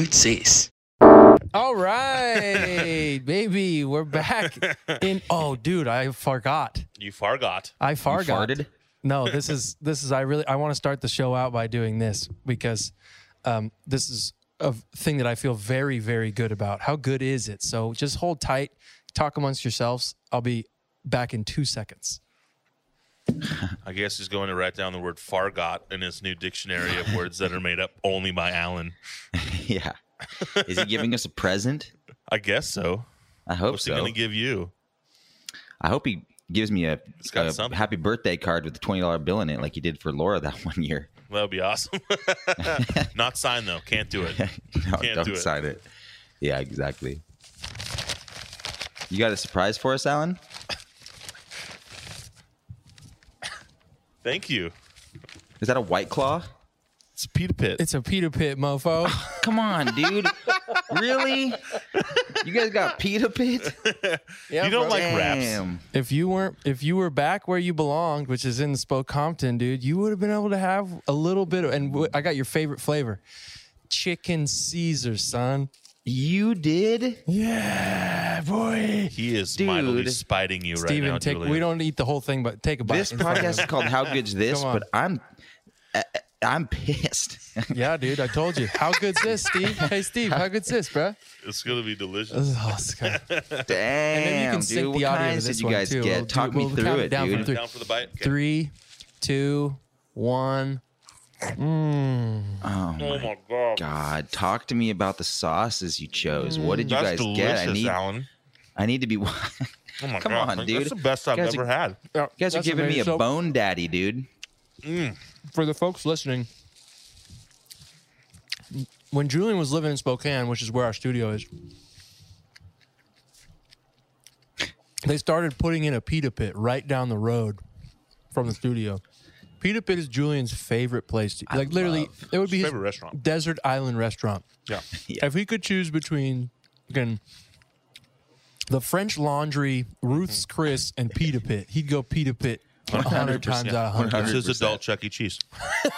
good's this? All right, baby, we're back in. Oh, dude, I forgot. You forgot. I forgot. farted? No, this is this is. I really I want to start the show out by doing this because um, this is a thing that I feel very very good about. How good is it? So just hold tight, talk amongst yourselves. I'll be back in two seconds. I guess he's going to write down the word fargot in his new dictionary of words that are made up only by Alan. yeah. Is he giving us a present? I guess so. I hope What's so. What's he going to give you? I hope he gives me a, a happy birthday card with a twenty dollar bill in it, like he did for Laura that one year. That would be awesome. Not signed though. Can't do it. no, Can't don't do it. sign it. Yeah, exactly. You got a surprise for us, Alan? Thank you. Is that a white claw? It's a Pita Pit. It's a Pita Pit, mofo. Come on, dude. really? You guys got Pita Pit? Yeah, you don't bro. like raps. If you weren't, if you were back where you belonged, which is in Spoke Compton, dude, you would have been able to have a little bit of. And w- I got your favorite flavor, chicken Caesar, son. You did? Yeah, boy. He is Dude. mightily spiting you right Steven, now, take. Julian. We don't eat the whole thing, but take a bite. This in front of podcast is called How Good's This, but I'm I, I'm pissed. Yeah, dude, I told you. How good's this, Steve? Hey, Steve, how good's this, bro? It's going to be delicious. Oh, it's good. Damn, then you can sync dude. the what audio kinds did you guys too. get? We'll do- Talk me we'll through it it, down from dude. three. Down for the bite? Okay. Three, two, one. Mm. Oh Oh my my god. god! Talk to me about the sauces you chose. What did you mm, That's guys delicious, get? I need Alan. I need to be. you Oh my Come god. on, dude. That's the best I've ever are- had. Yeah, guys are that's giving me a. So, bone daddy, dude. Mm. For the folks listening, when Julian was living in Spokane, which is where our studio is, they started putting in a pita pit right down the road from the studio. Pita pit is Julian's favorite place to like. Literally, love- it would be his favorite restaurant. desert island restaurant. Yeah. Yeah. If he could choose between again the French Laundry, Ruth's mm-hmm. Chris, and Pita Pit, he'd go Pita Pit a hundred times out of hundred. This is 100%. adult Chuck E. Cheese.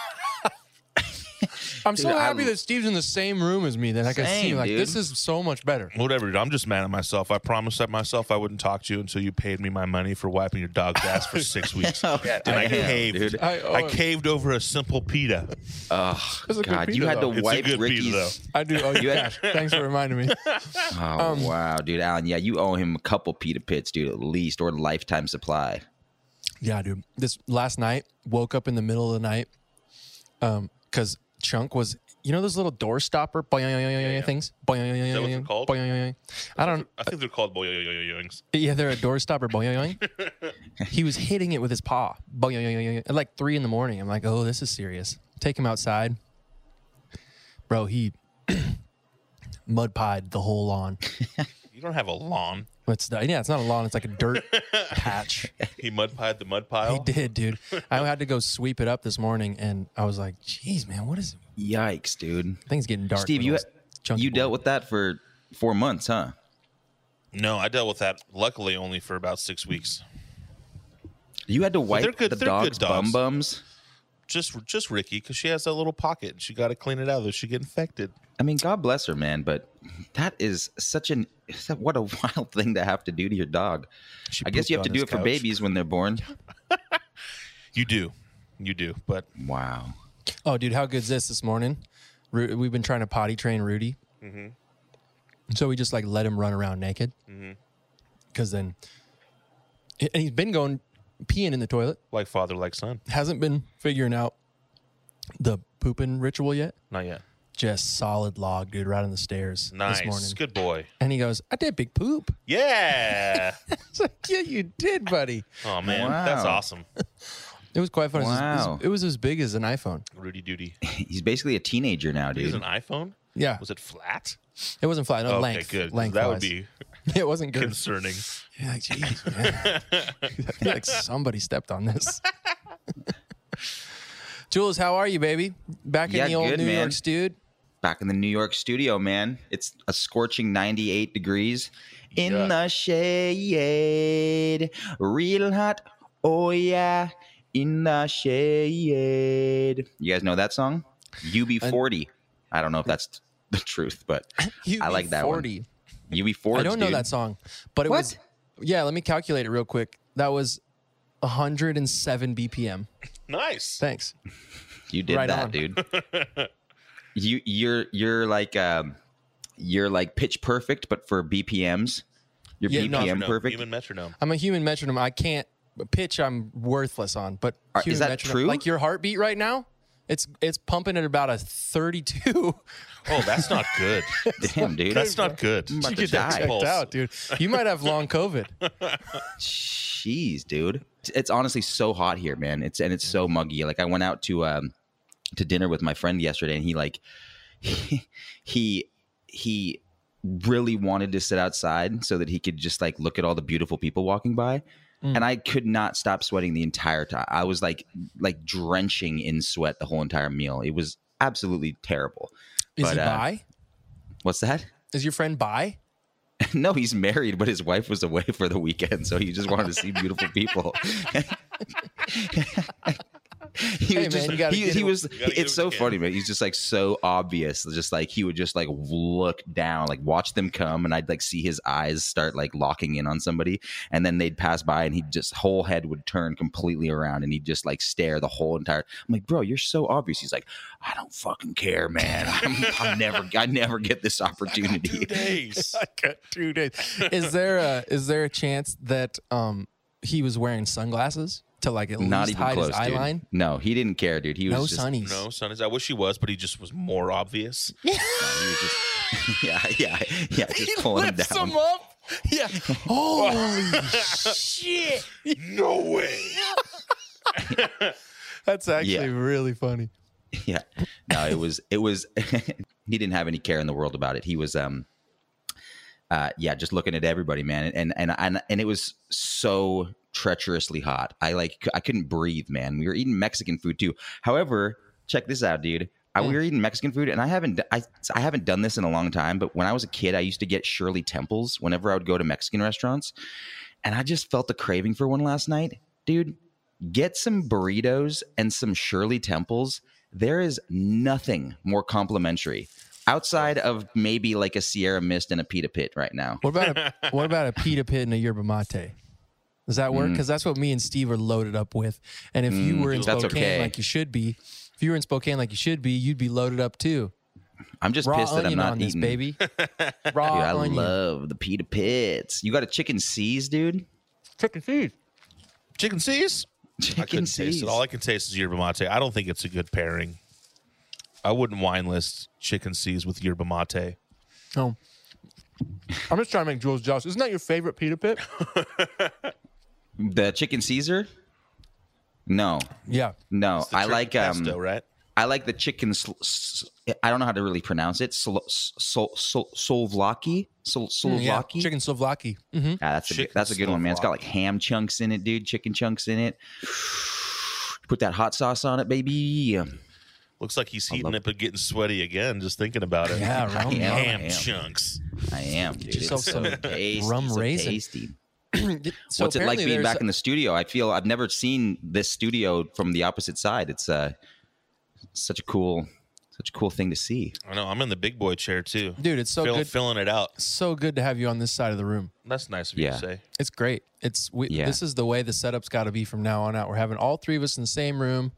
I'm so Dude, I happy that Steve's in the same room as me that I can see Same, like dude. this is so much better. Whatever, dude. I'm just mad at myself. I promised that myself I wouldn't talk to you until you paid me my money for wiping your dog's ass for six weeks. Oh, and I, damn, caved. dude. I- I, oh. caved over a simple pita. Oh It's a good god! You pita, had though. to It's a wipe good pita, Ricky's. I do. Oh, You yeah. had- Thanks for reminding me. Oh Um, wow, dude, Alan. Yeah, you owe him a couple pita pits, dude, at least, or lifetime supply. Yeah, dude. This last night, woke up in the middle of the night, um, because Chunk was, you know, those little door stopper yeah. things. that what they're called? I don't. I think they're called boyoyoyoyoings. Yeah, they're a door stopper. Boing. he was hitting it with his paw. Boing. At like three in the morning. I'm like, oh, this is serious. Take him outside. Bro, he mud pied the whole lawn. You don't have a lawn. It's not, yeah, it's not a lawn. It's like a dirt patch. He mud pied the mud pile. He did, dude. I had to go sweep it up this morning, and I was like, "Jeez, man, what is? Yikes, dude. Things getting dark." Steve, with you those chunky you dealt with that for four months, huh? No, I dealt with that luckily only for about six weeks. You had to wipe good- the they're dog's bum bums. Just just Ricky, because she has that little pocket and she got to clean it out. Or she get infected. I mean, God bless her, man, but that is such an what a wild thing to have to do to your dog. She I guess you have to do his it for babies when they're born. You do, you do. But Wow. Oh, dude, how good's this this morning? Ru- We've been trying to potty train Rudy, Mm-hmm. so we just like let him run around naked. Because then, and he's been going peeing in the toilet. like father, like son. Hasn't been figuring out the pooping ritual yet. Not yet. Just solid log, dude, right on the stairs Nice, this morning. good boy. And he goes, "I did big poop." Yeah. It's like, yeah, you did, buddy. oh man, that's awesome. It was quite fun. It was- It, Wow. was, it was as big as an iPhone. Rudy Duty. He's basically a teenager now, Is dude. an iPhone? Yeah, Was it flat? it wasn't flat. No okay, length. good. 'cause Length That would be It wasn't good. concerning. You're like, jeez, man. I feel like somebody stepped on this. Jules, how are you, baby? Back in Yeah, the old good, New man. York studio. Back in the New York studio, man. It's a scorching 98 degrees in Yuck. the shade. Real hot. Oh, yeah. In the shade. You guys know that song? UB40. I don't know if that's the truth, but I like that one. UB40. I don't know dude. that song, but it What? was. Yeah, let me calculate it real quick. That was 107 BPM. Nice. Thanks. You did Right that, on. dude. you you're you're like um you're like pitch perfect, but for BPMs. You're Yeah, BPM Metronome, perfect. Human metronome. I'm a human metronome. I can't pitch. I'm worthless on, but Are- is that metronome- true? Like your heartbeat right now, it's it's pumping at about a 32. Oh, that's not good. Damn, dude. That's not good. You to get that die. checked out, dude. You might have long COVID. Jeez, dude. It's honestly so hot here, man. It's and it's so muggy. Like I went out to um to dinner with my friend yesterday and he like he he, he really wanted to sit outside so that he could just like look at all the beautiful people walking by. Mm. And I could not stop sweating the entire time. I was like like drenching in sweat the whole entire meal. It was absolutely terrible. Is But, he uh, bi? What's that? Is your friend bi? No, he's married, but his wife was away for the weekend, so he just wanted to see beautiful people. he Hey, was just, man, you gotta he, get he was You gotta it's so funny man. He's just like so obvious. Just like he would just like look down like watch them come and i'd like see his eyes start like locking in on somebody and then they'd pass by and he'd just whole head would turn completely around and he'd just like stare the whole entire i'm like bro you're so obvious. He's like i don't fucking care man. I'm, I'm never i never get this opportunity. Two days. I got two days. Is there a is there a chance that um he was wearing sunglasses to like at not least even hide close his eye dude. line? no he didn't care dude he was No just sunnies. No, son is. I wish he was, but he just was more obvious. No, he was just yeah, yeah, yeah, just He pulling him lifts down. him up. Yeah. Holy shit. No way. That's actually Yeah. really funny. Yeah, no, it was it was. he didn't have any care in the world about it. He was um, uh, yeah, just looking at everybody, man, and and and and it was so treacherously hot. I like I couldn't breathe, man. We were eating Mexican food too. However, check this out, dude. I, we mm. were eating Mexican food, and I haven't I, I haven't done this in a long time. But when I was a kid, I used to get Shirley Temples whenever I would go to Mexican restaurants, and I just felt the craving for one last night, dude. Get some burritos and some Shirley Temples. There is nothing more complimentary outside of maybe like a Sierra Mist and a Pita Pit right now. What about a what about a pita pit and a yerba mate? Does that Mm. work? Because that's what me and Steve are loaded up with. And if you were in Spokane okay. like you should be, if you were in Spokane like you should be, you'd be loaded up too. I'm just Raw pissed that I'm not on this eating. baby. Raw Dude, I onion. love the Pita Pits. You got a chicken C's, dude? chicken feed. Chicken C's? I Chicken couldn't taste it. All I can taste is yerba mate. I don't think it's a good pairing. I wouldn't wine list chicken C's with yerba mate. Oh. I'm just trying to make Jules jealous. Isn't that your favorite pita pit? The chicken Caesar? No, yeah. no. I turkey like um, pesto, right? I like the chicken. Sl- s- I don't know how to really pronounce it. Sol- sol- sol- Solvlaki, sol- Mm, Yeah. Solvlaki. Chicken souvlaki. hmm Yeah, that's a good, Chicken that's a good one, man. It's got like ham chunks in it, dude. Chicken chunks in it. Put that hot sauce on it, baby. Looks like he's heating love up and getting sweaty again, just thinking about it. Yeah, I rum. am. Ham I am. chunks. I am, dude. yourself It's so some tasty, rum so raisin. tasty. so What's it like being back in the studio? I feel I've never seen this studio from the opposite side. It's uh, such a cool, such a cool thing to see. I know. I'm in the big boy chair too. Dude, it's so Fill- good. Filling it out. So good to have you on this side of the room. That's nice of you Yeah. to say. It's great. It's we, Yeah. this is the way the setup's got to be from now on out. We're having all three of us in the same room.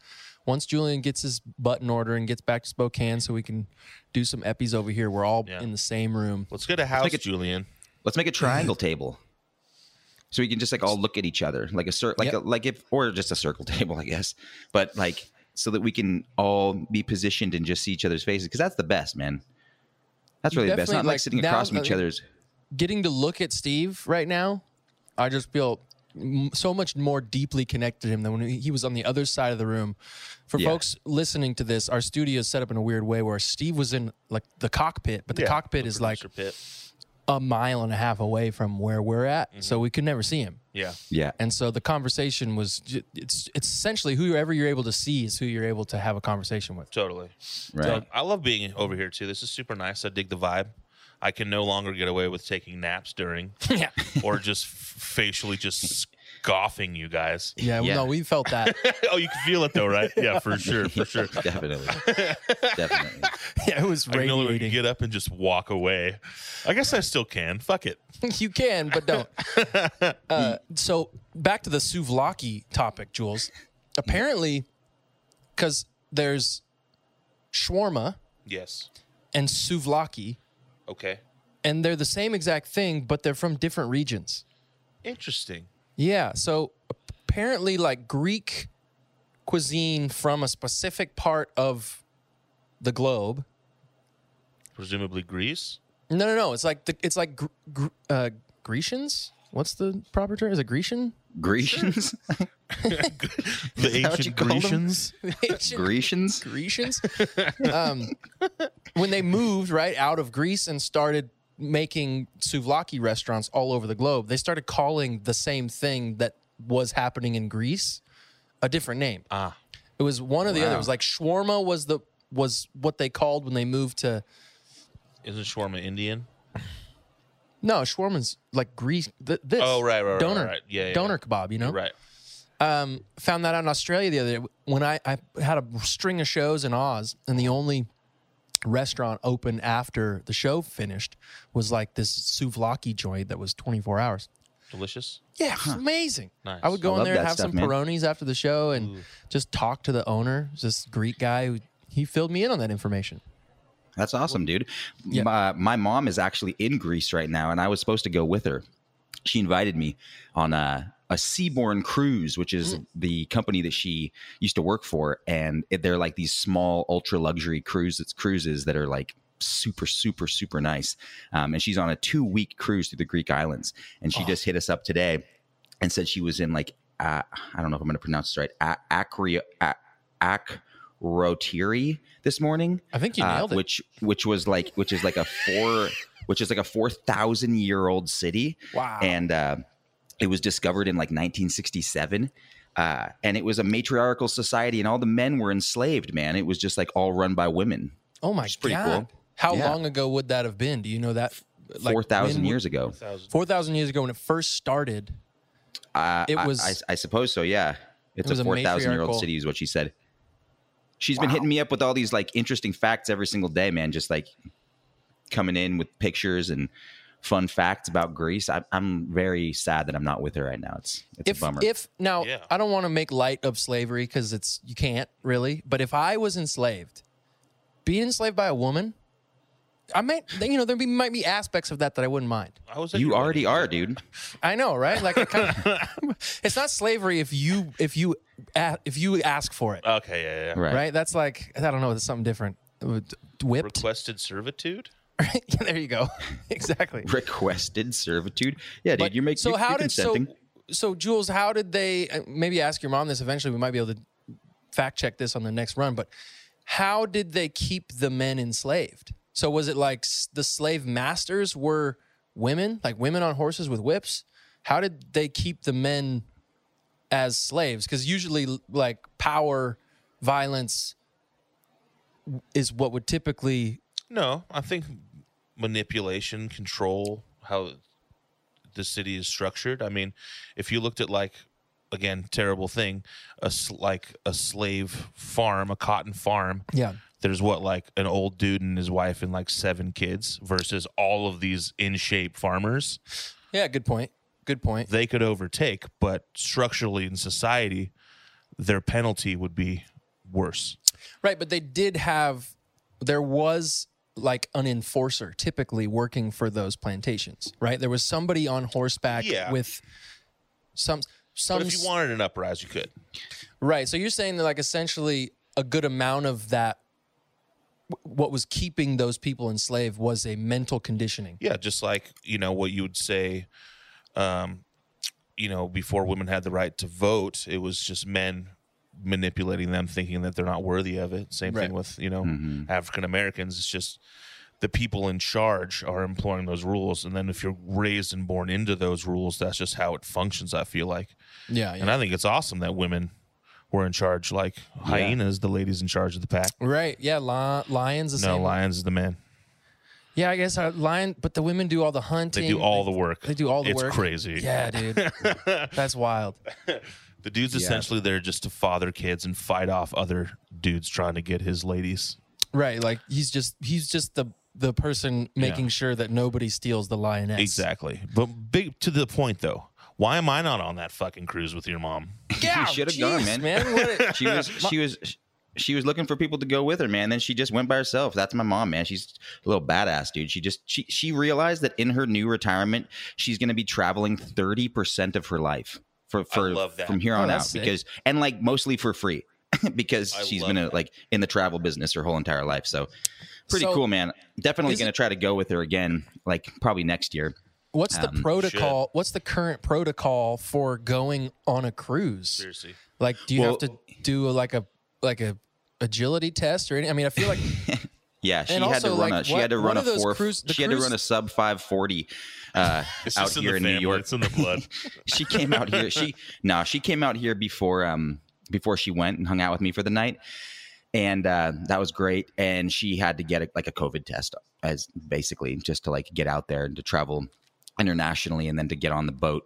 Once Julian gets his butt in order and gets back to Spokane, so we can do some eppies over here, we're all Yeah. in the same room. Let's get a house, make it- Julian. Let's make a triangle table, so we can just like all look at each other, like a circle like Yep. a, like if or just a circle table, I guess. But like so that we can all be positioned and just see each other's faces, because that's the best, man. That's really the best. Not definitely, like, like, sitting now- across from each other's. Getting to look at Steve right now, I just feel m- so much more deeply connected to him than when he he was on the other side of the room. For Yeah. folks listening to this, our studio is set up in a weird way where Steve was in like the cockpit, but the Yeah, cockpit the is like pit. A mile and a half away from where we're at, Mm-hmm. so we could never see him. Yeah. Yeah, And so the conversation was ju- it's it's essentially whoever you're able to see is who you're able to have a conversation with. Totally. right. So I love being over here too. This is super nice. I dig the vibe. I can no longer get away with taking naps during yeah. or just facially just scoffing you guys. Yeah, Yeah. no, we felt that. oh, you can feel it though, right? Yeah, for sure, for sure. Definitely. Definitely. yeah, it was I can only radiating. get up and just walk away. I guess I still can. Fuck it. you can, but don't. Uh, so back to the souvlaki topic, Jules. Apparently, because there's shawarma Yes. and souvlaki, Okay. and they're the same exact thing, but they're from different regions. Interesting. Yeah. So apparently, like Greek cuisine from a specific part of the globe. Presumably Greece. No, no, no. It's like the, it's like gr- gr- uh, Grecians. What's the proper term? Is it Grecian? Grecians? The that what you ancient call them? Grecians. Ancient Grecians? Grecians. um, when they moved right out of Greece and started making souvlaki restaurants all over the globe, they started calling the same thing that was happening in Greece a different name. Ah. It was one or the other. It was like shawarma was the was what they called when they moved to Isn't shawarma Indian? no shawarma's like Greece. Th- this Oh, right, right, right, doner right. Yeah, yeah, doner kebab. You know, Right. um, found that out in Australia the other day when I, I had a string of shows in Oz, and the only restaurant open after the show finished was like this souvlaki joint that was 24 hours. Delicious. Yeah, it was amazing. Nice. I would go I in there and have stuff, some man. Peronis after the show and just talk to the owner, this Greek guy who he filled me in on that information. That's awesome, dude. Yeah. My, my mom is actually in Greece right now, and I was supposed to go with her. She invited me on a, a Seabourn cruise, which is the company that she used to work for, and they're like these small, ultra luxury cruises cruises that are like super, super, super nice. Um, and she's on a two week cruise through the Greek islands, and she just hit us up today and said she was in like uh, I don't know if I'm going to pronounce this right, A- Acri- A- Akrotiri this morning I think you uh, nailed it. which which was like which is like a four which is like a four thousand year old city. Wow. And uh, it was discovered in like 1967. Uh, and it was a matriarchal society, and all the men were enslaved. Man, it was just like all run by women. oh my is pretty cool. How Yeah. long ago would that have been? Do you know that? Like, Four thousand when- years ago. Thousand. Four thousand years ago when it first started. Uh, It I- was- I, I suppose so. Yeah, it's It a a four thousand year old city, is what she said. She's been hitting me up with all these like interesting facts every single day, man. Just like coming in with pictures and fun facts about Greece. I, I'm very sad that I'm not with her right now. It's it's if a bummer. if now Yeah. I don't want to make light of slavery because it's you can't really. But if I was enslaved, being enslaved by a woman, I might you know there be, might be aspects of that that I wouldn't mind. I was you already wedding. are, dude. I know, right? Like I kind of, it's not slavery if you if you if you ask for it, Okay, yeah, yeah. Right. right? That's like I don't know, it's something different. Whipped. Requested servitude. yeah, there you go. exactly. Requested servitude. Yeah, dude. But- you're making. so you're, how you're did so consenting. so Jules? How did they? uh, Maybe ask your mom this eventually. We might be able to fact check this on the next run. But how did they keep the men enslaved? So was it like the slave masters were women, like women on horses with whips? How did they keep the men as slaves? Because usually, like power, violence is what would typically. No, I think manipulation, control, how the city is structured. I mean, if you looked at like again, terrible thing, a like a slave farm, a cotton farm. Yeah. There's what like an old dude and his wife and like seven kids versus all of these in shape farmers. Yeah. Good point. Good point. They could overtake, but structurally in society, their penalty would be worse. Right, but they did have there was like an enforcer typically working for those plantations, right? There was somebody on horseback Yeah. with some some But if you wanted an uprise, you could. right. So you're saying that like essentially a good amount of that what was keeping those people enslaved was a mental conditioning. Yeah, just like you know what you would say, um, you know, before women had the right to vote, it was just men manipulating them, thinking that they're not worthy of it. Same Right. thing with you know mm-hmm. African Americans. It's just the people in charge are employing those rules, and then if you're raised and born into those rules, that's just how it functions. I feel like, Yeah, and I think it's awesome that women were in charge, like hyenas, the ladies in charge of the pack. right. Yeah, li- lions the No, lions is the man. Yeah, I guess our lion, but the women do all the hunting. They do all the work. They do all the it's work. crazy. Yeah, dude. That's wild. The dude's essentially there just to father kids and fight off other dudes trying to get his ladies. Right. Like he's just he's just the the person making Yeah. sure that nobody steals the lioness. Exactly. But big to the point though. Why am I not on that fucking cruise with your mom? Yeah, You should have gone, jeez, man. What a- She was she was she was looking for people to go with her, man. Then she just went by herself. That's my mom, man. She's a little badass, dude. She just she she realized that in her new retirement, she's going to be traveling thirty percent of her life for for love that. from here Oh, on that's out sick. because and like mostly for free because I she's love been a, like in the travel business her whole entire life. So pretty So, cool, man. Definitely going to try to go with her again, like probably next year. What's the Um, protocol? What's the current protocol for going on a cruise? Seriously. Like, do you have to do like a like a agility test or anything? I mean, I feel like Yeah, she had to also, run like, a she had to what run are a those four cruise- the she had to run a sub 540 uh It's out just in here the in. New York. It's in the blood. she came out here. She no, she came out here before um before she went and hung out with me for the night. And uh, that was great. And she had to get a, like a COVID test as basically just to like get out there and to travel internationally and then to get on the boat.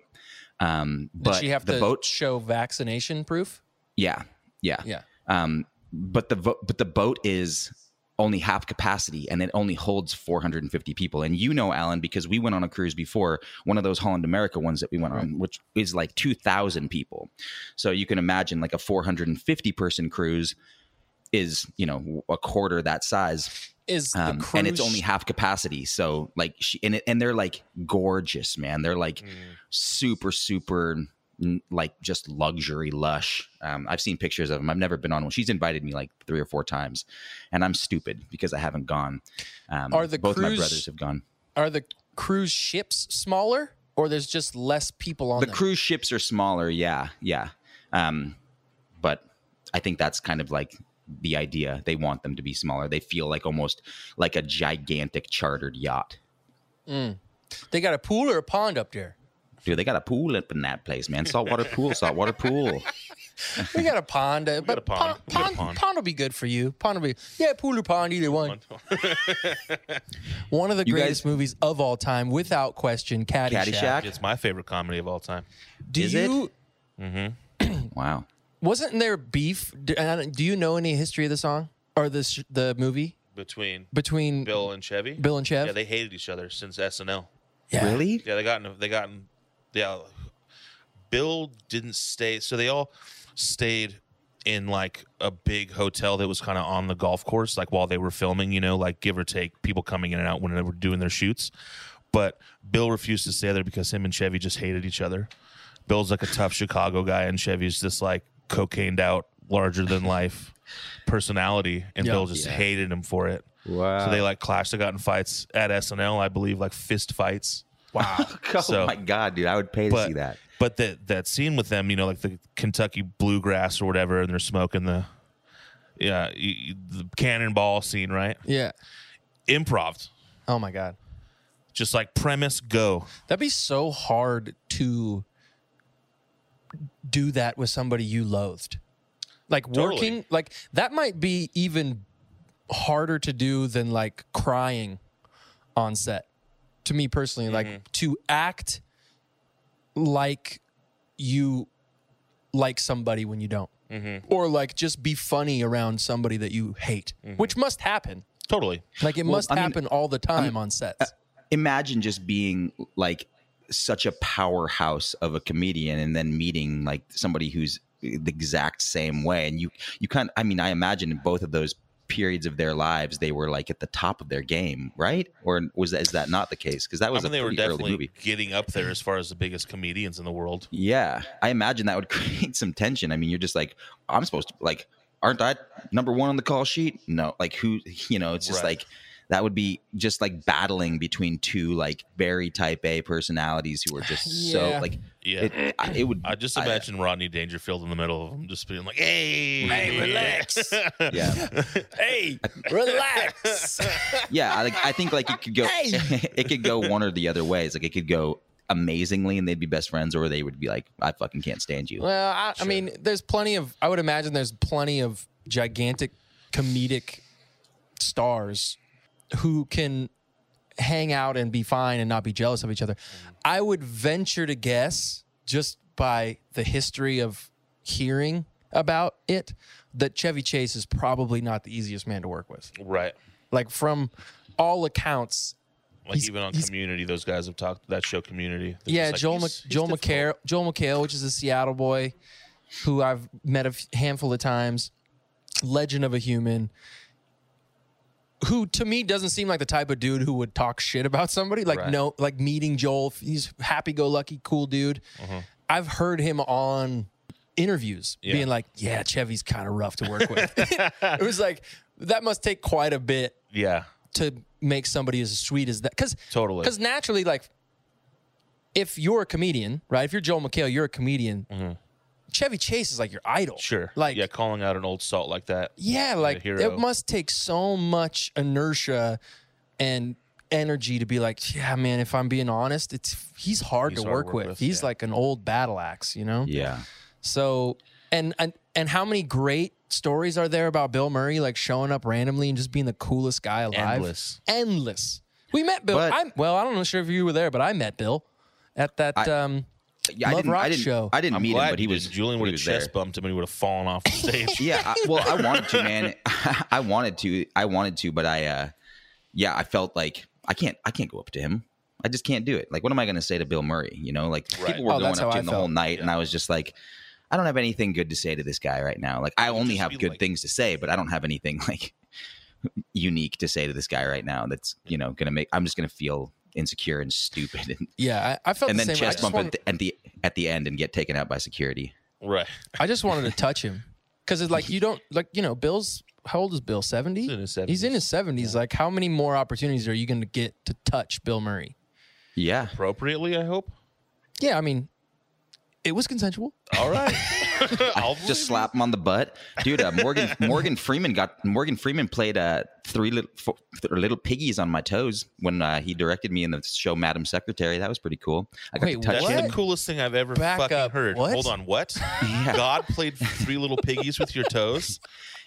Um, does but she have the to boat, show vaccination proof? yeah, yeah, Yeah. um, but the vo- but the boat is only half capacity and it only holds 450 people. And you know, Alan, because we went on a cruise before, one of those Holland America ones that we went on, which is like 2,000 people. So you can imagine like a 450 person cruise is you know a quarter that size. Is um, cruise and it's only half capacity. So like she and, it, and they're like gorgeous man. They're like super super n- like just luxury lush. Um, i've seen pictures of them i've never been on one. She's invited me like three or four times and i'm stupid because i haven't gone. Um, Are the both my brothers have gone. are the cruise ships smaller or there's just less people on the them? cruise ships are smaller yeah yeah. Um, but i think that's kind of like the idea. They want them to be smaller. They feel like almost like a gigantic chartered yacht. They got a pool or a pond up there? Dude, they got a pool up in that place, man. Saltwater pool, saltwater pool. We got a pond, uh, but a pond. pond, We got a pond, pond. pond will be good for you. Pond will be yeah, pool or pond, either one. One of the You greatest guys- movies of all time, without question, Caddyshack. Caddyshack? It's my favorite comedy of all time. Do Is it? you Wow. wasn't there beef? Do, don't- you know any history of the song or this the movie Between between Bill and Chevy. Bill and Chevy, Yeah, they hated each other since SNL. Yeah. Really? Yeah, they got in, they got in, yeah. Bill didn't stay, so they all stayed in like a big hotel that was kind of on the golf course, like while they were filming. You know, like give or take, people coming in and out when they were doing their shoots. But Bill refused to stay there because him and Chevy just hated each other. Bill's like a tough Chicago guy, and Chevy's just like cocained out, larger than life personality, and Yeah. Bill just Yeah. hated him for it. Wow. So they like clashed. They got in fights at SNL, I believe, like fist fights. Wow. oh so- my god, dude, I would pay to But see that. but that that scene with them, you know, like the Kentucky bluegrass or whatever, and they're smoking the yeah y- y- the cannonball scene, right? yeah. Improv, Oh my god. just like premise, go. That'd be so hard to do that with somebody you loathed. Like Totally. working, like that might be even harder to do than like crying on set. To me personally, like mm-hmm. to act like you like somebody when you don't. Mm-hmm. Or like just be funny around somebody that you hate, mm-hmm. which must happen. Totally. Like it Well, must I mean- happen all the time on sets. Uh, imagine just being like such a powerhouse of a comedian and then meeting like somebody who's the exact same way. And you you kind I mean, I imagine in both of those periods of their lives they were like at the top of their game, right? Or was that is that not the case? Because that I was mean, a they were definitely movie. getting up there as far as the biggest comedians in the world. Yeah, I imagine that would create some tension. I mean, you're just like, I'm supposed to like, aren't I number one on the call sheet? No, like who? You know, it's just Right. like that would be just like battling between two like very type A personalities who are just so like Yeah. it. I- It would. I just I- uh, imagine Rodney Dangerfield in the middle of them, just being like, "Hey, Hey, relax. Yeah, hey, relax. yeah. I, like, I think like it could go. it could go one or the other ways. Like it could go amazingly, and they'd be best friends, or they would be like, I fucking can't stand you. Well, I, I mean, there's plenty of. I would imagine there's plenty of gigantic comedic stars who can hang out and be fine and not be jealous of each other. Mm-hmm. I would venture to guess, just by the history of hearing about it, that Chevy Chase is probably not the easiest man to work with. Right. Like from all accounts, Like even on Community, those guys have talked that show Community. They're yeah, like, Joel he's- Mc, he's Joel. McHale, Joel McHale, which is a Seattle boy, who I've met a f- handful of times, legend of a human, who to me doesn't seem like the type of dude who would talk shit about somebody. Like Right. no, like meeting Joel, he's happy go lucky, cool dude. Mm-hmm. I've heard him on interviews Yeah. being like, "Yeah, Chevy's kind of rough to work with." it was like that must take quite a bit Yeah, to make somebody as sweet as that because Totally. because naturally like if you're a comedian right if you're joel mchale you're a comedian mm-hmm. Chevy chase is like your idol sure. like yeah, yeah, calling out an old salt like that. Yeah, like it must take so much inertia and energy to be like yeah man if i'm being honest it's he's hard He's to hard work, to work with. with, he's yeah. like an old battle axe you know Yeah. so and and and how many great stories are there about Bill Murray like showing up randomly and just being the coolest guy alive? Endless. Endless. We met Bill. But- I'm well, I don't know sure if you were there, but I met Bill at that I- um Yeah, I didn't, Rock I didn't, show. I didn't I'm meet glad him, but he you was didn't. Julian he would have was there. chest bumped him and he would have fallen off the stage. yeah I, well i wanted to man i wanted to i wanted to but i uh yeah i felt like i can't i can't go up to him i just can't do it like what am i going to say to bill murray you know like Right. people were Oh, going up how to I him the whole felt. night and i was just like i don't have anything good to say to this guy right now like i only just have good like- things to say but i don't have anything like unique to say to this guy right now that's you know gonna make i'm just gonna feel insecure and stupid and, yeah, I, I felt and the then same. chest just, bump at wanted, the, at the at the end and get taken out by security Right. I just wanted to touch him because it's like you don't like you know Bill's how old is Bill? Seventy. He's in his 70s. his seventies. Like how many more opportunities are you going to get to touch Bill Murray? yeah Appropriately, I hope. Yeah, I mean, it was consensual. All right. I'll just slap him on the butt, dude. Uh, Morgan Morgan Freeman got Morgan Freeman played uh, three little four, little piggies on my toes when uh, he directed me in the show Madam Secretary. That was pretty cool. I got Wait, to touch That's What? the coolest thing I've ever Back fucking up. heard. What? Hold on, what? God played three little piggies with your toes?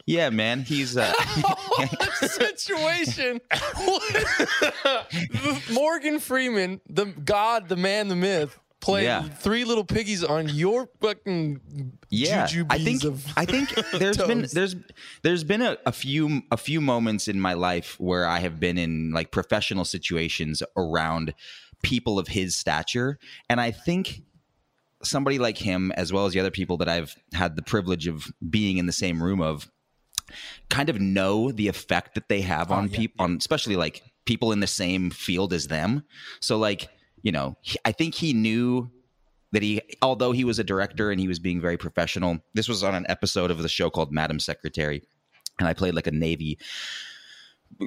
Yeah, man. He's uh, situation. Morgan Freeman, the God, the man, the myth, played Yeah. three little piggies on your fucking yeah. jujubes I think I think there's been there's there's been a, a few a few moments in my life where I have been in like professional situations around people of his stature, and I think somebody like him, as well as the other people that I've had the privilege of being in the same room of, kind of know the effect that they have oh, on yeah, people, on especially like people in the same field as them. So, like, you know, he- I think he knew that he, although he was a director and he was being very professional, this was on an episode of the show called Madam Secretary, and I played like a Navy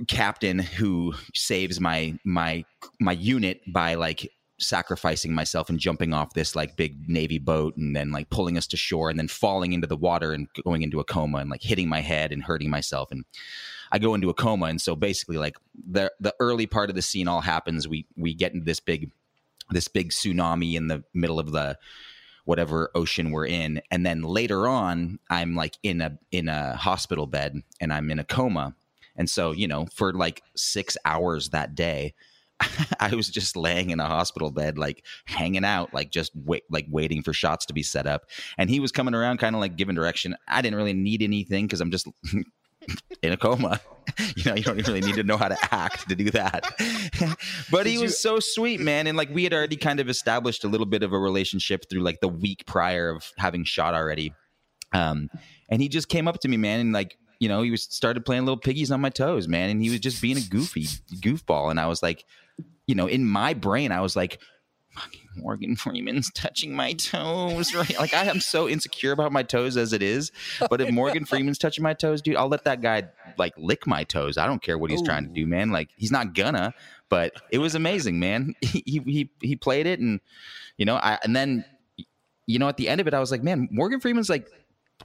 captain who saves my my my unit by like sacrificing myself and jumping off this like big navy boat and then like pulling us to shore and then falling into the water and going into a coma and like hitting my head and hurting myself. And I go into a coma and so basically like the the early part of the scene all happens. We we get into this big this big tsunami in the middle of the whatever ocean we're in and then later on I'm like in a in a hospital bed and I'm in a coma and so you know for like 6 hours that day I was just laying in a hospital bed, like hanging out, like just wait, like waiting for shots to be set up. And he was coming around, kind of like giving direction. I didn't really need anything because I'm just in a coma. You know, you don't really need to know how to act to do that. but he was you- so sweet, man. And like we had already kind of established a little bit of a relationship through like the week prior of having shot already. Um, and he just came up to me, man, and like you know, he was started playing little piggies on my toes, man, and he was just being a goofy goofball. And I was like, you know, in my brain, I was like, "Fucking Morgan Freeman's touching my toes, right? Like I am so insecure about my toes as it is. But if Morgan Freeman's touching my toes, dude, I'll let that guy like lick my toes. I don't care what he's trying to do, man. Like he's not gonna. But it was amazing, man. He he he played it, and you know, I and then you know, at the end of it, I was like, man, Morgan Freeman's like,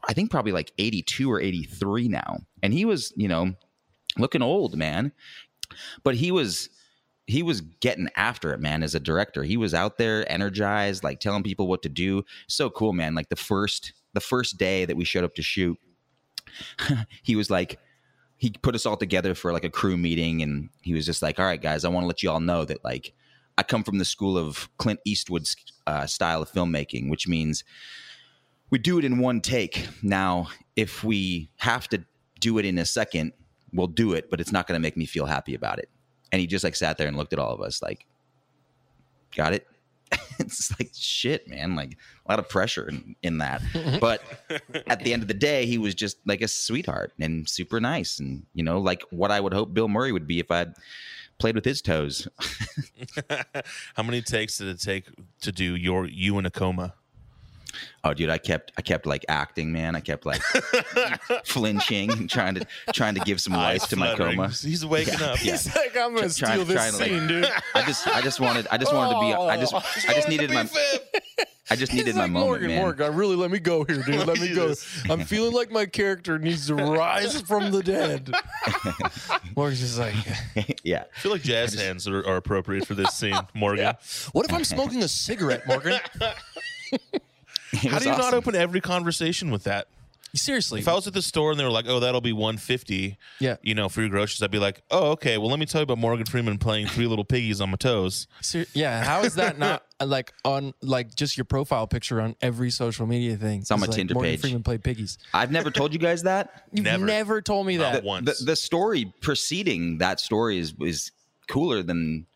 I think probably like 82 or 83 now. And he was, you know, looking old, man. But he was he was getting after it, man, as a director. He was out there energized, like telling people what to do. So cool, man. Like the first the first day that we showed up to shoot, he was like, he put us all together for like a crew meeting, and he was just like, "All right, guys, I want to let you all know that like I come from the school of Clint Eastwood's uh, style of filmmaking, which means we do it in one take. Now, if we have to do it in a second, we'll do it, but it's not going to make me feel happy about it." And he just like sat there and looked at all of us like, "Got it." it's like shit, man. Like a lot of pressure in, in that. But at the end of the day, he was just like a sweetheart and super nice, and you know, like what I would hope Bill Murray would be if I'd played with his toes. How many takes did it take to do your you in a coma? Oh, dude, I kept I kept like acting, man. I kept like flinching, and trying to trying to give some life to my fluttering. coma. He's waking up. Yeah. He's like, I'm gonna Try- trying- steal this trying to, like- scene, dude. I just I just wanted I just wanted to be I oh, just I just needed my I just needed He's my like, moment, Morgan, man. Morgan, really let me go here, dude. Let me go. I'm feeling like my character needs to rise from the dead. Morgan's just like, yeah. I feel like jazz hands are, are appropriate for this scene, Morgan. what if I'm smoking a cigarette, Morgan? It How do you not open every conversation with that? Seriously. If I was at the store and they were like, "Oh, that'll be 150," Yeah. you know, for your groceries, I'd be like, "Oh, okay. Well, let me tell you about Morgan Freeman playing Three Little Piggies on my toes." Ser- yeah, how is that not like on like just your profile picture on every social media thing? It's on my like, Tinder Morgan page. Freeman played piggies. I've never told you guys that. You've Never. never, told me Not that. once. the, the story preceding that story is is cooler than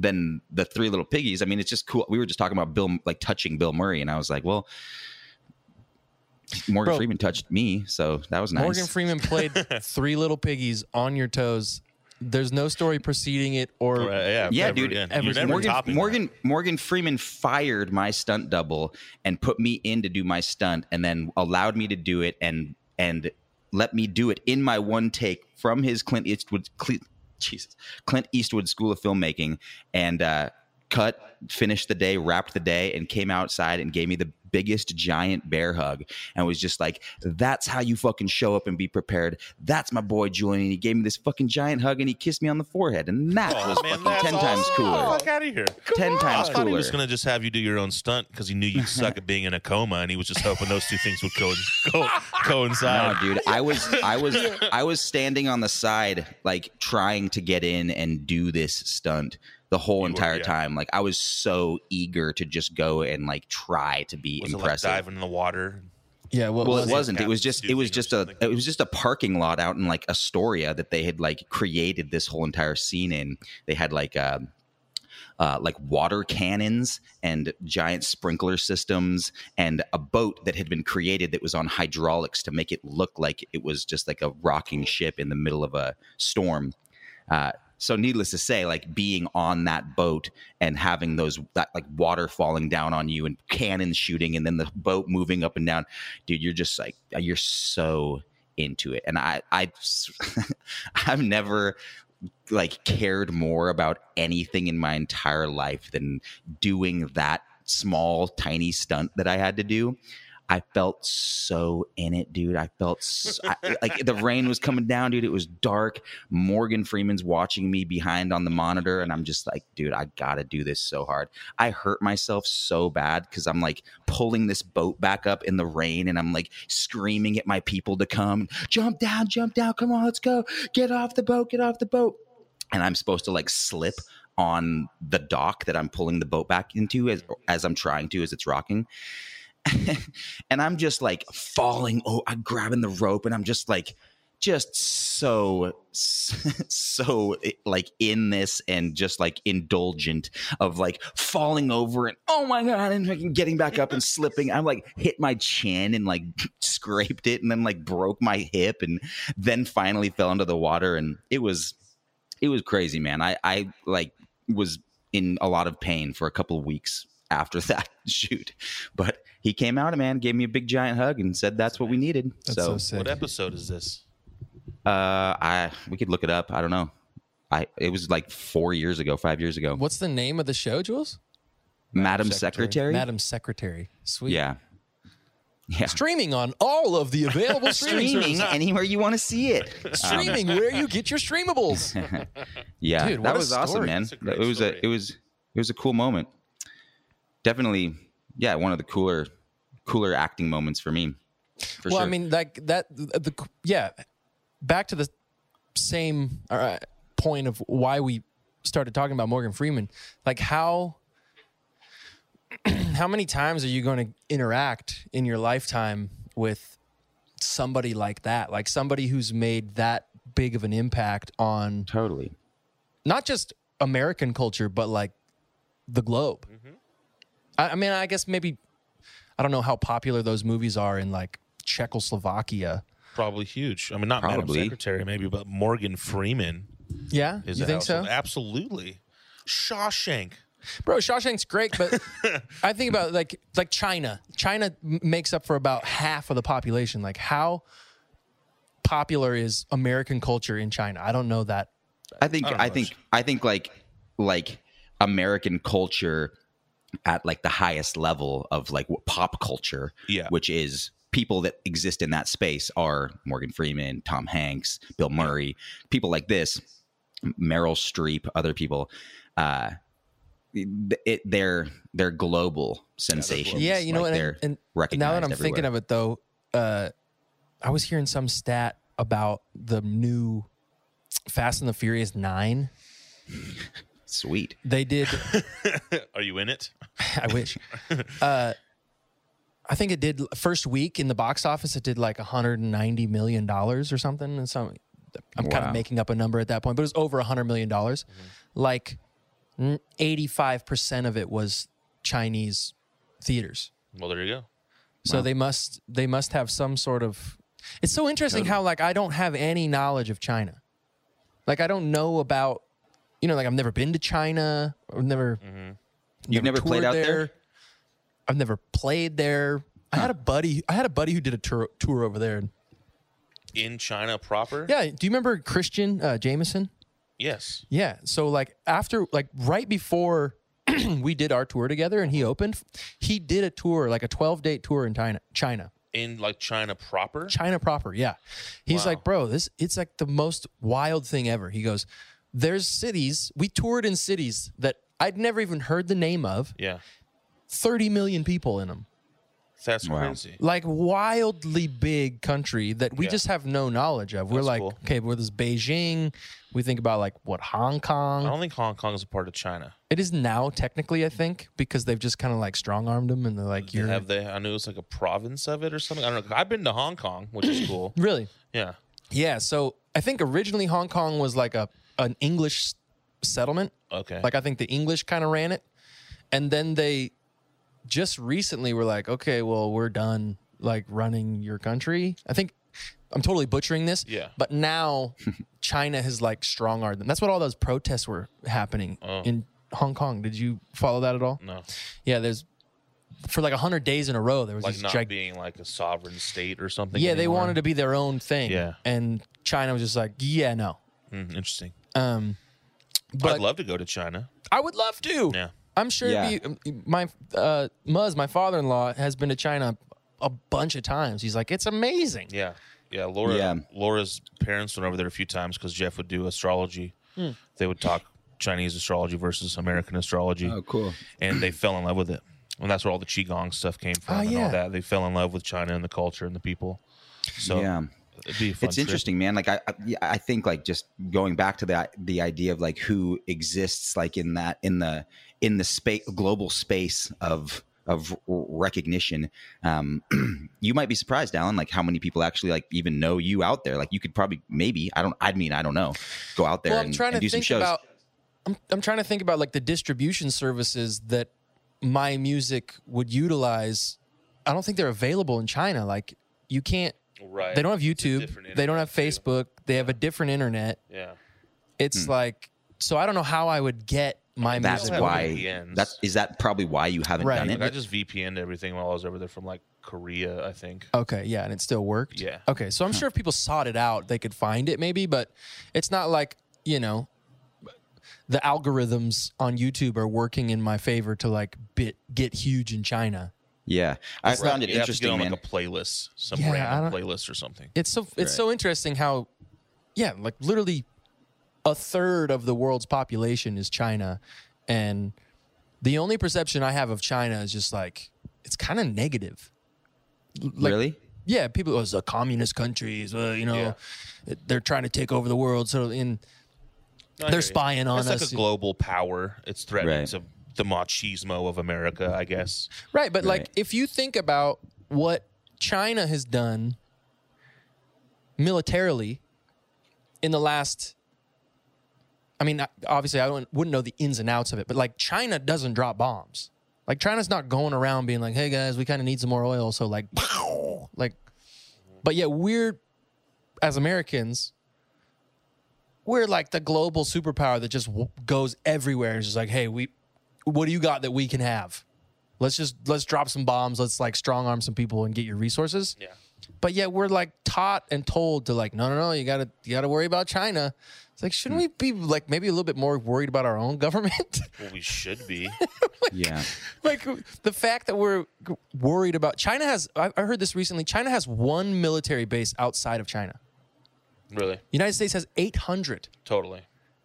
than the three little piggies. I mean, it's just cool. We were just talking about Bill, like touching Bill Murray, and I was like, well, Morgan Bro. Freeman touched me, so that was nice. Morgan Freeman played Three Little Piggies on your toes. There's no story preceding it or Uh, yeah, yeah, never dude. again. ever You're never Morgan Morgan Morgan Freeman fired my stunt double and put me in to do my stunt, and then allowed me to do it and and let me do it in my one take from his Clint Eastwood Clint, Jesus. Clint Eastwood School of Filmmaking, and uh, cut, finished the day, wrapped the day, and came outside and gave me the biggest giant bear hug and was just like, "That's how you fucking show up and be prepared." That's my boy Julian. And he gave me this fucking giant hug and he kissed me on the forehead, and that that. was Oh, man, fucking that's ten times cooler. Fuck out of here. Ten times I thought he cooler. was going to just have you do your own stunt because he knew you'd suck at being in a coma, and he was just hoping those two things would co- co- coincide. No, dude, I was I was I was standing on the side like trying to get in and do this stunt the whole were, entire yeah. time. Like I was so eager to just go and like try to be was it like impressive. diving in the water? yeah. What well, was it it? wasn't. It was just it was just a it was just a parking lot out in like Astoria that they had like created this whole entire scene in. They had like um uh, like water cannons and giant sprinkler systems and a boat that had been created that was on hydraulics to make it look like it was just like a rocking ship in the middle of a storm. Uh, so needless to say, like being on that boat and having those that like water falling down on you and cannons shooting and then the boat moving up and down, dude, you're just like uh, you're so into it. And I I I've never like cared more about anything in my entire life than doing that small tiny stunt that I had to do. I felt so in it, dude. I felt so, I, like the rain was coming down, dude. It was dark. Morgan Freeman's watching me behind on the monitor, and I'm just like, dude, I gotta do this so hard. I hurt myself so bad because I'm like pulling this boat back up in the rain, and I'm like screaming at my people to come, jump down, jump down, come on, let's go, get off the boat, get off the boat. And I'm supposed to like slip on the dock that I'm pulling the boat back into as as I'm trying to as it's rocking. and I'm just like falling. Oh, I'm grabbing the rope, and I'm just like, just so, so eh, like in this and just like indulgent of like falling over and oh my god, and getting back up and slipping. I'm like hit my chin and like scraped it, and then like broke my hip, and then finally fell into the water, and it was, it was crazy, man. I I like was in a lot of pain for a couple of weeks after that shoot. But he came out, a man, gave me a big giant hug and said that's what we needed. That's so, so sick. What episode is this? uh I we could look it up. I don't know. I it was like 4 years ago, 5 years ago. What's the name of the show, Jules? Madam Secretary? Madam Secretary. Sweet. Yeah. Yeah. Streaming on all of the available streaming Streaming anywhere you want to see it. Um, Streaming where you get your streamables. yeah. Dude, that a was awesome, man. That's a great It was story. a it was it was a cool moment. Definitely yeah, one of the cooler cooler acting moments for me. For well, sure. I mean, like that. The yeah. Back to the same uh, point of why we started talking about Morgan Freeman. Like how how many times are you going to interact in your lifetime with somebody like that? Like somebody who's made that big of an impact on Totally. not just American culture, but like the globe. I, I mean, I guess maybe I don't know how popular those movies are in like Czechoslovakia. Probably huge. I mean, not Madam Secretary, maybe, but Morgan Freeman Yeah, is you a think so, Absolutely. Shawshank. bro? Shawshank's great, but I think about like like China. China makes up for about half of the population. Like how popular is American culture in China? I don't know that. I think I I, think I think like like American culture at like the highest level of like pop culture, Yeah. which is people that exist in that space are Morgan Freeman, Tom Hanks, Bill Murray, people like this, Meryl Streep, other people. Uh, it they're they're global sensations. Yeah, you know, Like, and, they're and now that I'm thinking of it, though, uh, I was hearing some stat about the new Fast and the Furious Nine. Sweet. They did. Are you in it? I wish. Uh, I think it did first week in the box office. It did like 190 million dollars or something. And some, I'm kind of making up a number at that point, but it was over 100 million dollars. Like 85 percent of it was Chinese theaters. Well, there you go. So they must they must have some sort of. It's so interesting how like I don't have any knowledge of China. Like I don't know about, you know, like I've never been to China. I've never. You've never played out there? I've never played there. I had a buddy. I had a buddy who did a tour, tour over there. In China proper? Yeah. Do you remember Christian uh, Jameson? Yes. Yeah. So like after like right before we did our tour together and he opened, he did a tour like a 12 date tour in China. China. In like China proper? China proper. Yeah. He's Wow. like, bro, this it's like the most wild thing ever. He goes, there's cities, we toured in cities that I'd never even heard the name of, Yeah. 30 million people in them. That's Wow. crazy. Like wildly big country that we Yeah. just have no knowledge of. We're like, cool. okay, well, there's Beijing. We think about like what Hong Kong. I don't think Hong Kong is a part of China. It is now technically, I think, because they've just kind of like strong armed them and they're like, you're have they? I knew it's like a province of it or something. I don't know. I've been to Hong Kong, which is cool. really, Yeah. yeah. So I think originally Hong Kong was like a an English settlement. Okay. Like I think the English kind of ran it, and then they just recently were like, okay, well, we're done like running your country. I think I'm totally butchering this. Yeah. But now China has like strong armed them. That's what all those protests were happening Oh. in Hong Kong. Did you follow that at all? no. Yeah. There's for like a hundred days in a row there was Like not gig- being like a sovereign state or something. yeah they wanted to be their own thing. Yeah. And China was just like, yeah, no. Mm, interesting. Um, but I'd love to go to China. I would love to. Yeah. I'm sure Yeah. it'd be, my uh, Muzz, my father-in-law, has been to China a bunch of times. He's like, it's amazing. Yeah. Yeah. Laura. Yeah. Laura's parents went over there a few times because Jeff would do astrology. Hmm. They would talk Chinese astrology versus American astrology. Oh, cool. and they fell in love with it. And that's where all the qigong stuff came from Oh, and yeah. all that. They fell in love with China and the culture and the people. So yeah. It'd be a fun it's trip. interesting man like I, I I think like just going back to that the idea of like who exists like in that in the in the space global space of of recognition um you might be surprised alan like how many people actually like even know you out there like you could probably maybe i don't i mean i don't know go out there Well, I'm and, trying and to do some think shows about. I'm, I'm trying to think about like the distribution services that my music would utilize. I don't think they're available in China. Like you can't. Right. They don't have YouTube. different They don't have internet, too. Facebook. They have a different internet. Yeah. It's hmm. like so. I don't know how I would get my that's music. have why VPNs. that is that probably why you haven't Right. done Like it I just VPN'd everything while I was over there from like Korea, I think. Okay, yeah, and it still worked. Yeah. Okay, so I'm sure if people sought it out, they could find it maybe, but it's not like you know the algorithms on YouTube are working in my favor to like bit get huge in China. Yeah i found it You have to interesting get on man like a playlist, some Yeah, random playlist or something. It's so it's so interesting how, yeah, like literally a third of the world's population is China, and the only perception I have of China is just like it's kind of negative. Like, really yeah, people it was a communist country. uh, you know, they're trying to take over the world. So in No, they're hear you. spying on it's us. like a global power. It's threatening Right. to the machismo of America, I guess. Right, but like if you think about what China has done militarily in the last I mean, obviously I don't, wouldn't know the ins and outs of it, but like China doesn't drop bombs. Like China's not going around being like, "Hey guys, we kind of need some more oil." So like like but yet we're as Americans we're like the global superpower that just w- goes everywhere. It's just like, "Hey, we what do you got that we can have?" let's just let's drop some bombs let's like strong arm some people and get your resources Yeah. but yet we're like taught and told to like no no no you gotta you gotta worry about china it's like shouldn't hmm. we be like maybe a little bit more worried about our own government Well, we should be. Yeah. like the fact that we're worried about china has I, I heard this recently china has one military base outside of china really. united states has 800 Totally.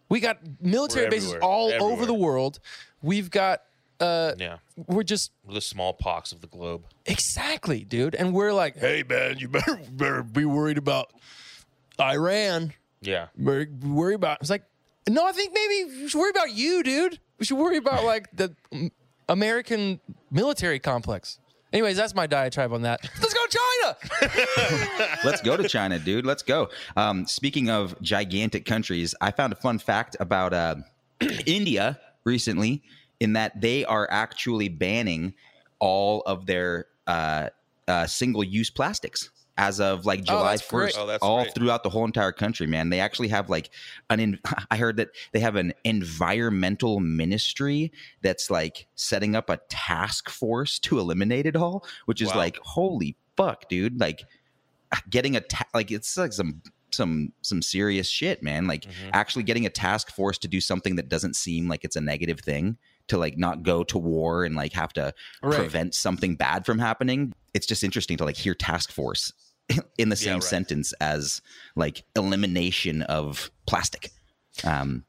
We got military bases everywhere. all over the world we've got uh Yeah. we're just the smallpox of the globe. Exactly, dude. And we're like, hey man, you better better be worried about Iran. Yeah. Better be worried about. It's like, no, I think maybe we should worry about you, dude. We should worry about like the American military complex. Anyways, that's my diatribe on that. Let's go to China. Let's go to China, dude. Let's go. Um, speaking of gigantic countries, I found a fun fact about uh, India recently in that they are actually banning all of their uh, uh, single-use plastics as of like July that's first, Oh, that's all great. throughout the whole entire country. Man, they actually have like an. In- I heard that they have an environmental ministry that's like setting up a task force to eliminate it all, which is Wow. like holy fuck, dude! Like getting a ta- like it's like some some some serious shit, man. Like Mhm. actually getting a task force to do something that doesn't seem like it's a negative thing to like not go to war and like have to Right. prevent something bad from happening. It's just interesting to like hear task force in the Yeah, same right. sentence as like elimination of plastic. Um,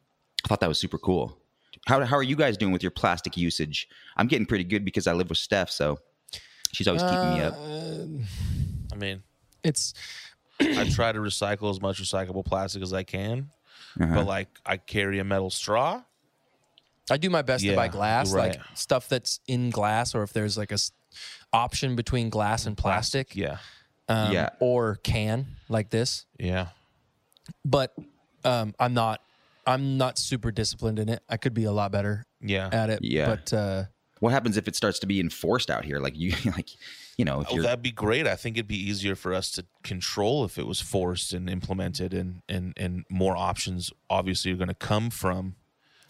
I thought that was super cool. How, how are you guys doing with your plastic usage? I'm getting pretty good because I live with Steph, so she's always keeping me up. Uh, I mean, it's I try to recycle as much recyclable plastic as I can, Uh-huh. but like I carry a metal straw. I do my best to buy glass, you're like stuff that's in glass, or if there's like a s- option between glass and plastic, Yeah. Um, Yeah. or can like this. Yeah. but um, I'm not. I'm not super disciplined in it. I could be a lot better Yeah. at it. Yeah. But uh, What happens if it starts to be enforced out here? Like you, like you know, if Oh, that'd be great. I think it'd be easier for us to control if it was forced and implemented, and and and more options obviously are going to come from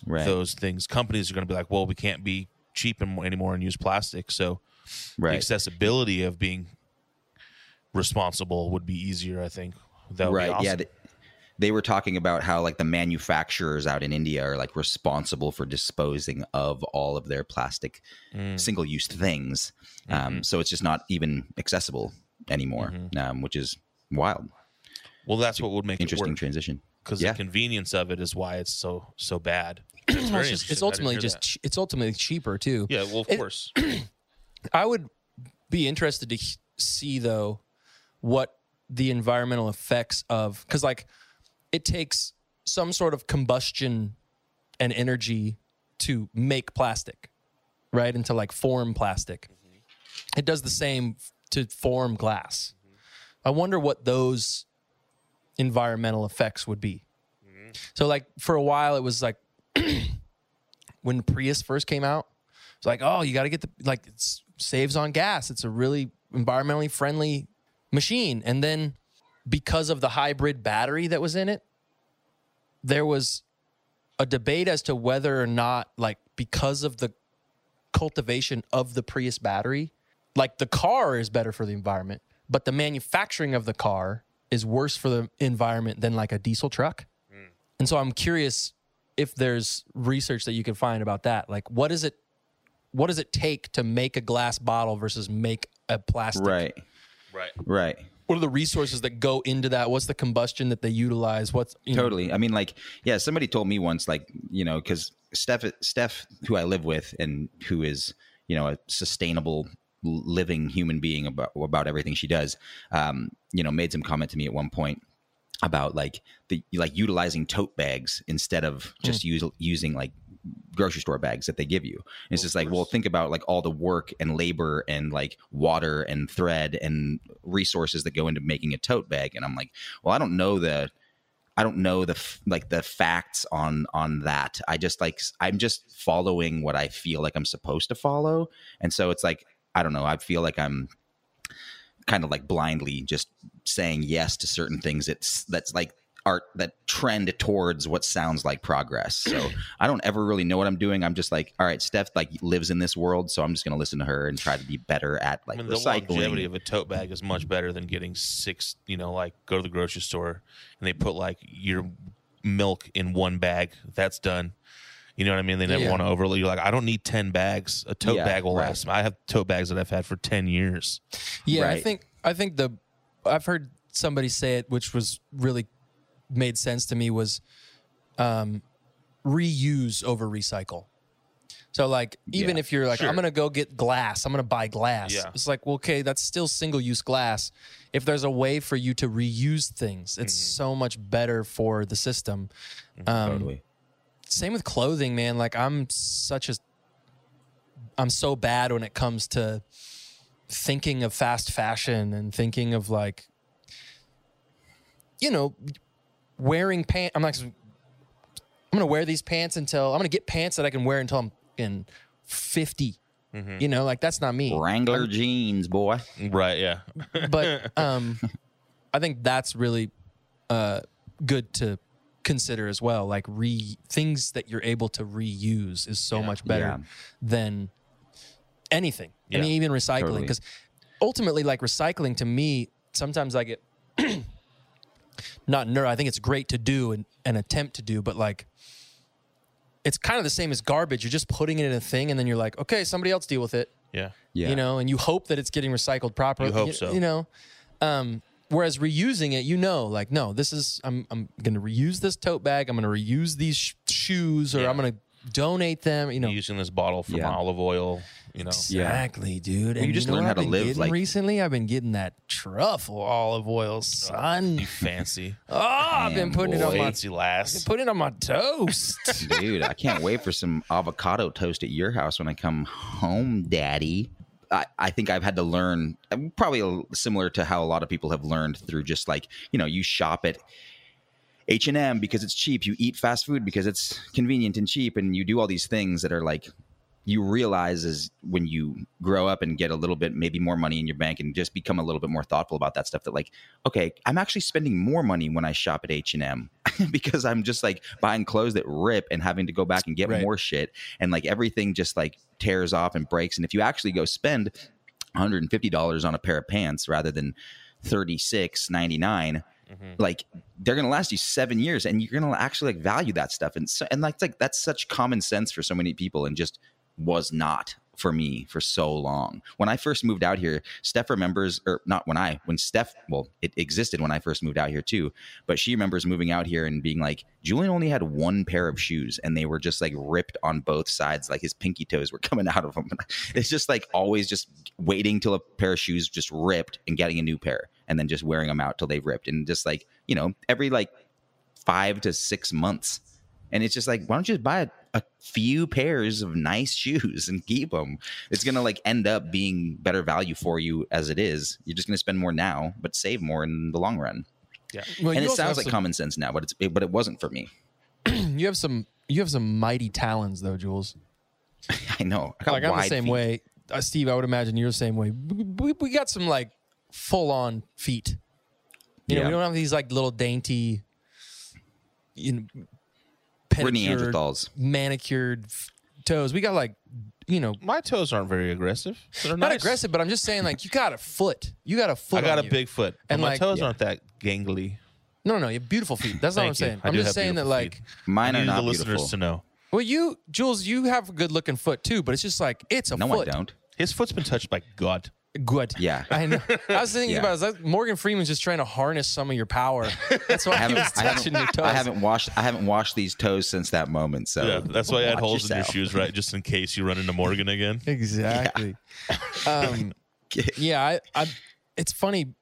right, those things. Companies are going to be like, well, we can't be cheap anymore and use plastic, so the accessibility of being responsible would be easier. I think that would right. be awesome. Yeah, they, they were talking about how like the manufacturers out in India are like responsible for disposing of all of their plastic Mm. single-use things. Mm-hmm. Um, so it's just not even accessible anymore, um, which is wild. well, that's what would make it Interesting work transition. because Yeah. the convenience of it is why it's so so bad. It's, well, very it's, just, it's interesting. I didn't ultimately just ch- it's ultimately cheaper too. yeah. Well, of It- course. I would be interested to h- see though what the environmental effects of because like it takes some sort of combustion and energy to make plastic, right? And to like form plastic. It does the same to form glass. I wonder what those environmental effects would be. So like for a while it was like when Prius first came out, it's like, oh, you got to get the like it saves on gas. It's a really environmentally friendly machine. And then because of the hybrid battery that was in it, there was a debate as to whether or not like because of the cultivation of the Prius battery, like the car is better for the environment, but the manufacturing of the car is worse for the environment than like a diesel truck. Hmm. And so I'm curious if there's research that you can find about that. Like what is it what does it take to make a glass bottle versus make a plastic? Right, right. right. What are the resources that go into that? What's the combustion that they utilize? What's you know- Totally. I mean, like, yeah, somebody told me once, like, you know, because Steph, Steph, who I live with and who is, you know, a sustainable living human being about about everything she does. Um, you know, made some comment to me at one point about like the like utilizing tote bags instead of just use, using like grocery store bags that they give you. And it's just like, well, think about like all the work and labor and like water and thread and resources that go into making a tote bag. And I'm like, well, I don't know the, I don't know the f- like the facts on on that. I just like I'm just following what I feel like I'm supposed to follow, and so it's like I don't know. I feel like I'm kind of like blindly just saying yes to certain things. It's that's like art that trend towards what sounds like progress. So I don't ever really know what I'm doing. I'm just like, all right, Steph like lives in this world, so I'm just gonna listen to her and try to be better at I like mean, the recycling. longevity of a tote bag is much better than getting six. You know, like go to the grocery store and they put like your milk in one bag. That's done. You know what I mean? They never Yeah. want to overload. You're like, I don't need ten bags. A tote Yeah, bag will right. last. I have tote bags that I've had for ten years. Yeah, I think I think the I've heard somebody say it, which was really made sense to me was um, reuse over recycle. So like even Yeah, if you're like sure. I'm gonna go get glass, I'm gonna buy glass. Yeah. It's like well, okay, that's still single use glass. If there's a way for you to reuse things, it's Mm-hmm. so much better for the system. Um, totally. same with clothing, man. Like I'm such a I'm so bad when it comes to thinking of fast fashion and thinking of like you know wearing pants. I'm like I'm gonna wear these pants until I'm gonna get pants that I can wear until I'm in 50. Mm-hmm. You know, like that's not me. Wrangler jeans, boy. Right? Yeah. But um, I think that's really uh, good to consider as well. Like re things that you're able to reuse is so Yeah. much better Yeah. than anything. I mean, even recycling, Totally. because ultimately, like recycling to me, sometimes I get not nerd. I think it's great to do and, and attempt to do, but like it's kind of the same as garbage. You're just putting it in a thing, and then you're like, okay, somebody else deal with it Yeah. Yeah. you know, and you hope that it's getting recycled properly. You hope so. You know, um, whereas reusing it, you know, like no, this is I'm I'm going to reuse this tote bag. I'm going to reuse these sh- shoes, or Yeah. I'm going to donate them. You know, Using this bottle from Yeah. olive oil. You know. exactly, dude. And you just know learn how I've to live, like- recently. I've been getting that truffle olive oil, son. You fancy. Oh, I've been Damn, putting it on my fancy lass. putting it on my toast. Dude, I can't wait for some avocado toast at your house when I come home, Daddy. I, I think I've had to learn um, probably similar to how a lot of people have learned through just like you know you shop at H and M because it's cheap. You eat fast food because it's convenient and cheap, and you do all these things that are like you realize is when you grow up and get a little bit maybe more money in your bank and just become a little bit more thoughtful about that stuff that like okay i'm actually spending more money when i shop at h&m because i'm just like buying clothes that rip and having to go back and get Right. more shit. And like everything just like tears off and breaks. And if you actually go spend $150 on a pair of pants rather than 36.99 mm-hmm. like they're gonna last you seven years and you're gonna actually like value that stuff. And so, and like, like that's such common sense for so many people and just was not for me for so long. When i first moved out here steph remembers or not when i when steph well it existed when i first moved out here too but she remembers moving out here and being like julian only had one pair of shoes and they were just like ripped on both sides like his pinky toes were coming out of them. It's just like always just waiting till a pair of shoes just ripped and getting a new pair and then just wearing them out till they've ripped and just like you know every like five to six months and it's just like why don't you just buy a, a few pairs of nice shoes and keep them it's gonna like end up being better value for you as it is you're just gonna spend more now but save more in the long run Well, and it sounds like some- common sense now but it's it, but it wasn't for me You have some. You have some mighty talons, though, Jules. i know i got like I'm the same feet. way, uh, Steve. I would imagine you're the same way. We, we, we got some like full on feet. You know, Yeah. we don't have these like little dainty, you know, we're pedicured, neanderthals manicured f- toes. We got like, you know, My toes aren't very aggressive. They're not nice. aggressive, but I'm just saying like you got a foot. You got a foot. I got on a you. big foot, but And, my like- toes yeah. aren't that gangly. No, no, no. You have beautiful feet. That's not what I'm Thank you. saying. I I'm do just have saying that beautiful like. feet. mine I are need not the listeners beautiful to know. Well, you, Jules, you have a good looking foot too, but it's just like it's a foot. no foot. i don't His foot's been touched by God. Good. Yeah. I know. I was thinking Yeah. about it. I was like, Morgan Freeman's just trying to harness some of your power. That's why I he haven't, was I touching your haven't, toes. I haven't washed I haven't washed these toes since that moment. So Yeah, that's why I had watch holes in your yourself. shoes, right? Just in case you run into Morgan again. Exactly. Um, yeah, I, I. It's funny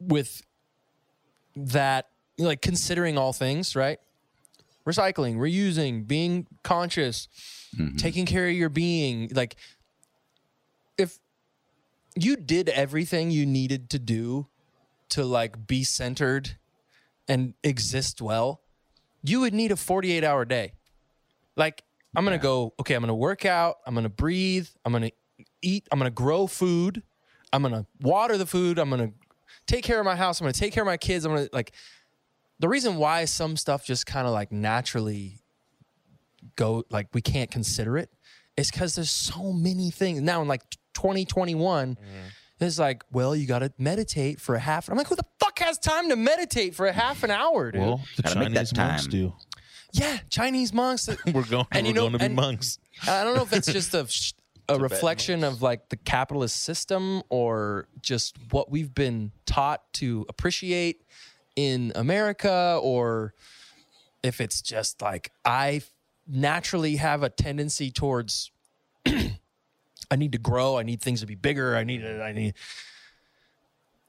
with that, like considering all things, right? Recycling, reusing, being conscious, taking care of your being. Like, if you did everything you needed to do to like be centered and exist well, you would need a 48 hour day. Like, I'm going to go, okay, I'm going to work out, I'm going to breathe, I'm going to eat, I'm going to grow food, I'm going to water the food, I'm going to take care of my house, I'm going to take care of my kids, I'm going to like the reason why some stuff just kind of like naturally go like we can't consider it is cuz there's so many things. Now in like 2021 mm-hmm. it's like, well, you got to meditate for a half. I'm like, who the fuck has time to meditate for a half an hour, dude? Well, the Gotta make that Chinese monks do. yeah, Chinese monks. We're going. And we're you know- going to be and- monks. I don't know if it's just a a reflection of like the capitalist system or just what we've been taught to appreciate in America or if it's just like I naturally have a tendency towards I need to grow, I need things to be bigger, I need it, I need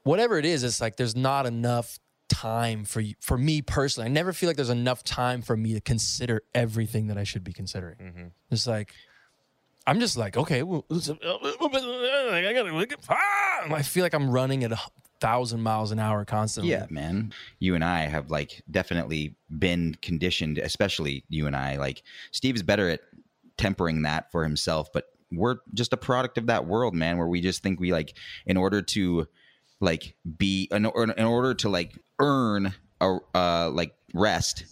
whatever it is, it's like there's not enough time for you, for me personally. I never feel like there's enough time for me to consider everything that I should be considering. Mm-hmm. It's like I'm just like, okay, well, uh, uh, uh, I gotta. ah! I feel like I'm running at a thousand miles an hour constantly. Yeah, man. You and I have like definitely been conditioned, especially you and I. Like Steve's better at tempering that for himself, but we're just a product of that world, man, where we just think we like in order to like be in, in order to like earn a uh like rest,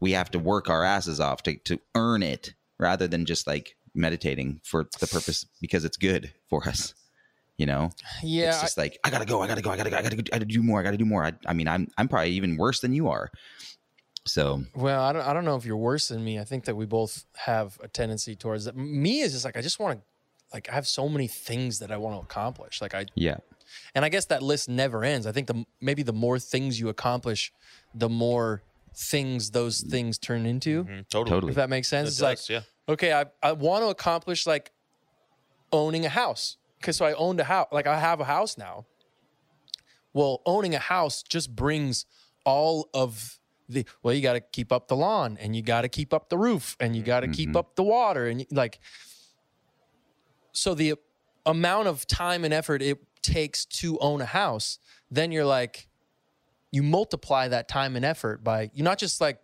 we have to work our asses off to to earn it rather than just like meditating for the purpose because it's good for us. You know? yeah. it's just like I gotta go, I gotta go, I gotta go, I gotta, go, I gotta do more, I gotta do more. I, I mean, I'm I'm probably even worse than you are. So well, I don't. I don't know if you're worse than me. I think that we both have a tendency towards that. Me is just like I just want to, like I have so many things that I want to accomplish. Like I yeah, and I guess that list never ends. I think the maybe the more things you accomplish, the more things those things turn into. Mhm, totally. Totally. If that makes sense, It it's like yeah. okay, I, I want to accomplish like owning a house. Because so I owned a house, like I have a house now. Well, owning a house just brings all of the, well, you got to keep up the lawn and you got to keep up the roof and you got to keep mm-hmm. up the water. And you- like, so the amount of time and effort it takes to own a house, then you're like, you multiply that time and effort by, you're not just like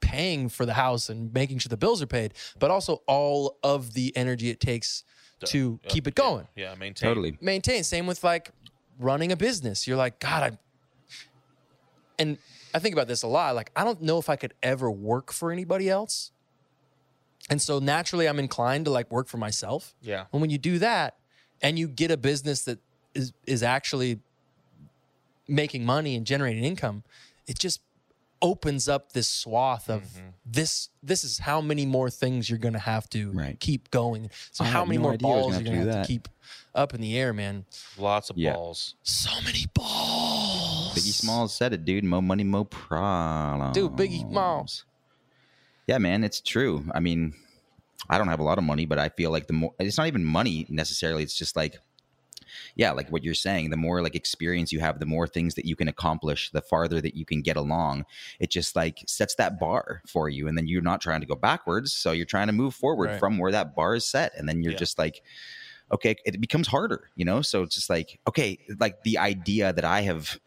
paying for the house and making sure the bills are paid, but also all of the energy it takes to Yeah, uh, keep it yeah, going. Yeah, maintain. totally. Maintain. Same with like running a business. You're like, God, I and I think about this a lot. Like, I don't know if I could ever work for anybody else. And so naturally I'm inclined to like work for myself. Yeah. And when you do that and you get a business that is is actually making money and generating income, it just opens up this swath of Mm-hmm. this this is how many more things you're going to have to Right. keep going. So I how many no more idea I was balls gonna you're going to to have to keep up in the air, man. Lots of Yeah. balls. So many balls. Biggie Smalls said it, dude. Mo money, mo problems. Dude, Biggie Smalls. Yeah, man, it's true. I mean, I don't have a lot of money, but I feel like the more it's not even money necessarily. It's just like, yeah, like what you're saying. The more like experience you have, the more things that you can accomplish, the farther that you can get along. It just like sets that bar for you, and then you're not trying to go backwards, so you're trying to move forward Right. from where that bar is set, and then you're Yeah. just like. Okay, it becomes harder, you know. So it's just like okay, like the idea that I have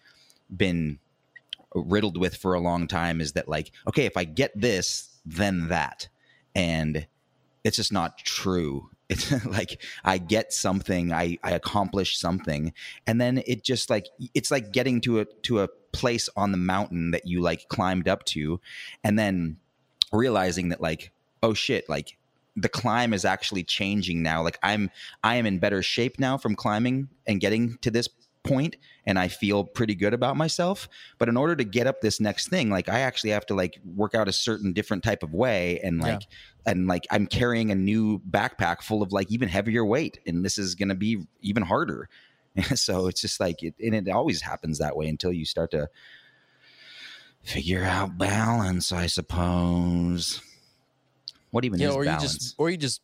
been riddled with for a long time is that like okay if i get this then that. And it's just not true. It's like i get something i i accomplish something. And then it just like it's like getting to a to a place on the mountain that you like climbed up to and then realizing that like oh shit like the climb is actually changing now. Like i'm i am in better shape now from climbing and getting to this point and I feel pretty good about myself. But in order to get up this next thing, like I actually have to like work out a certain different type of way and like and like I'm carrying a new backpack full of like even heavier weight and this is going to be even harder. so it's just like it and it always happens that way until you start to figure out balance, I suppose. What even Yeah, is or you balance? just or you just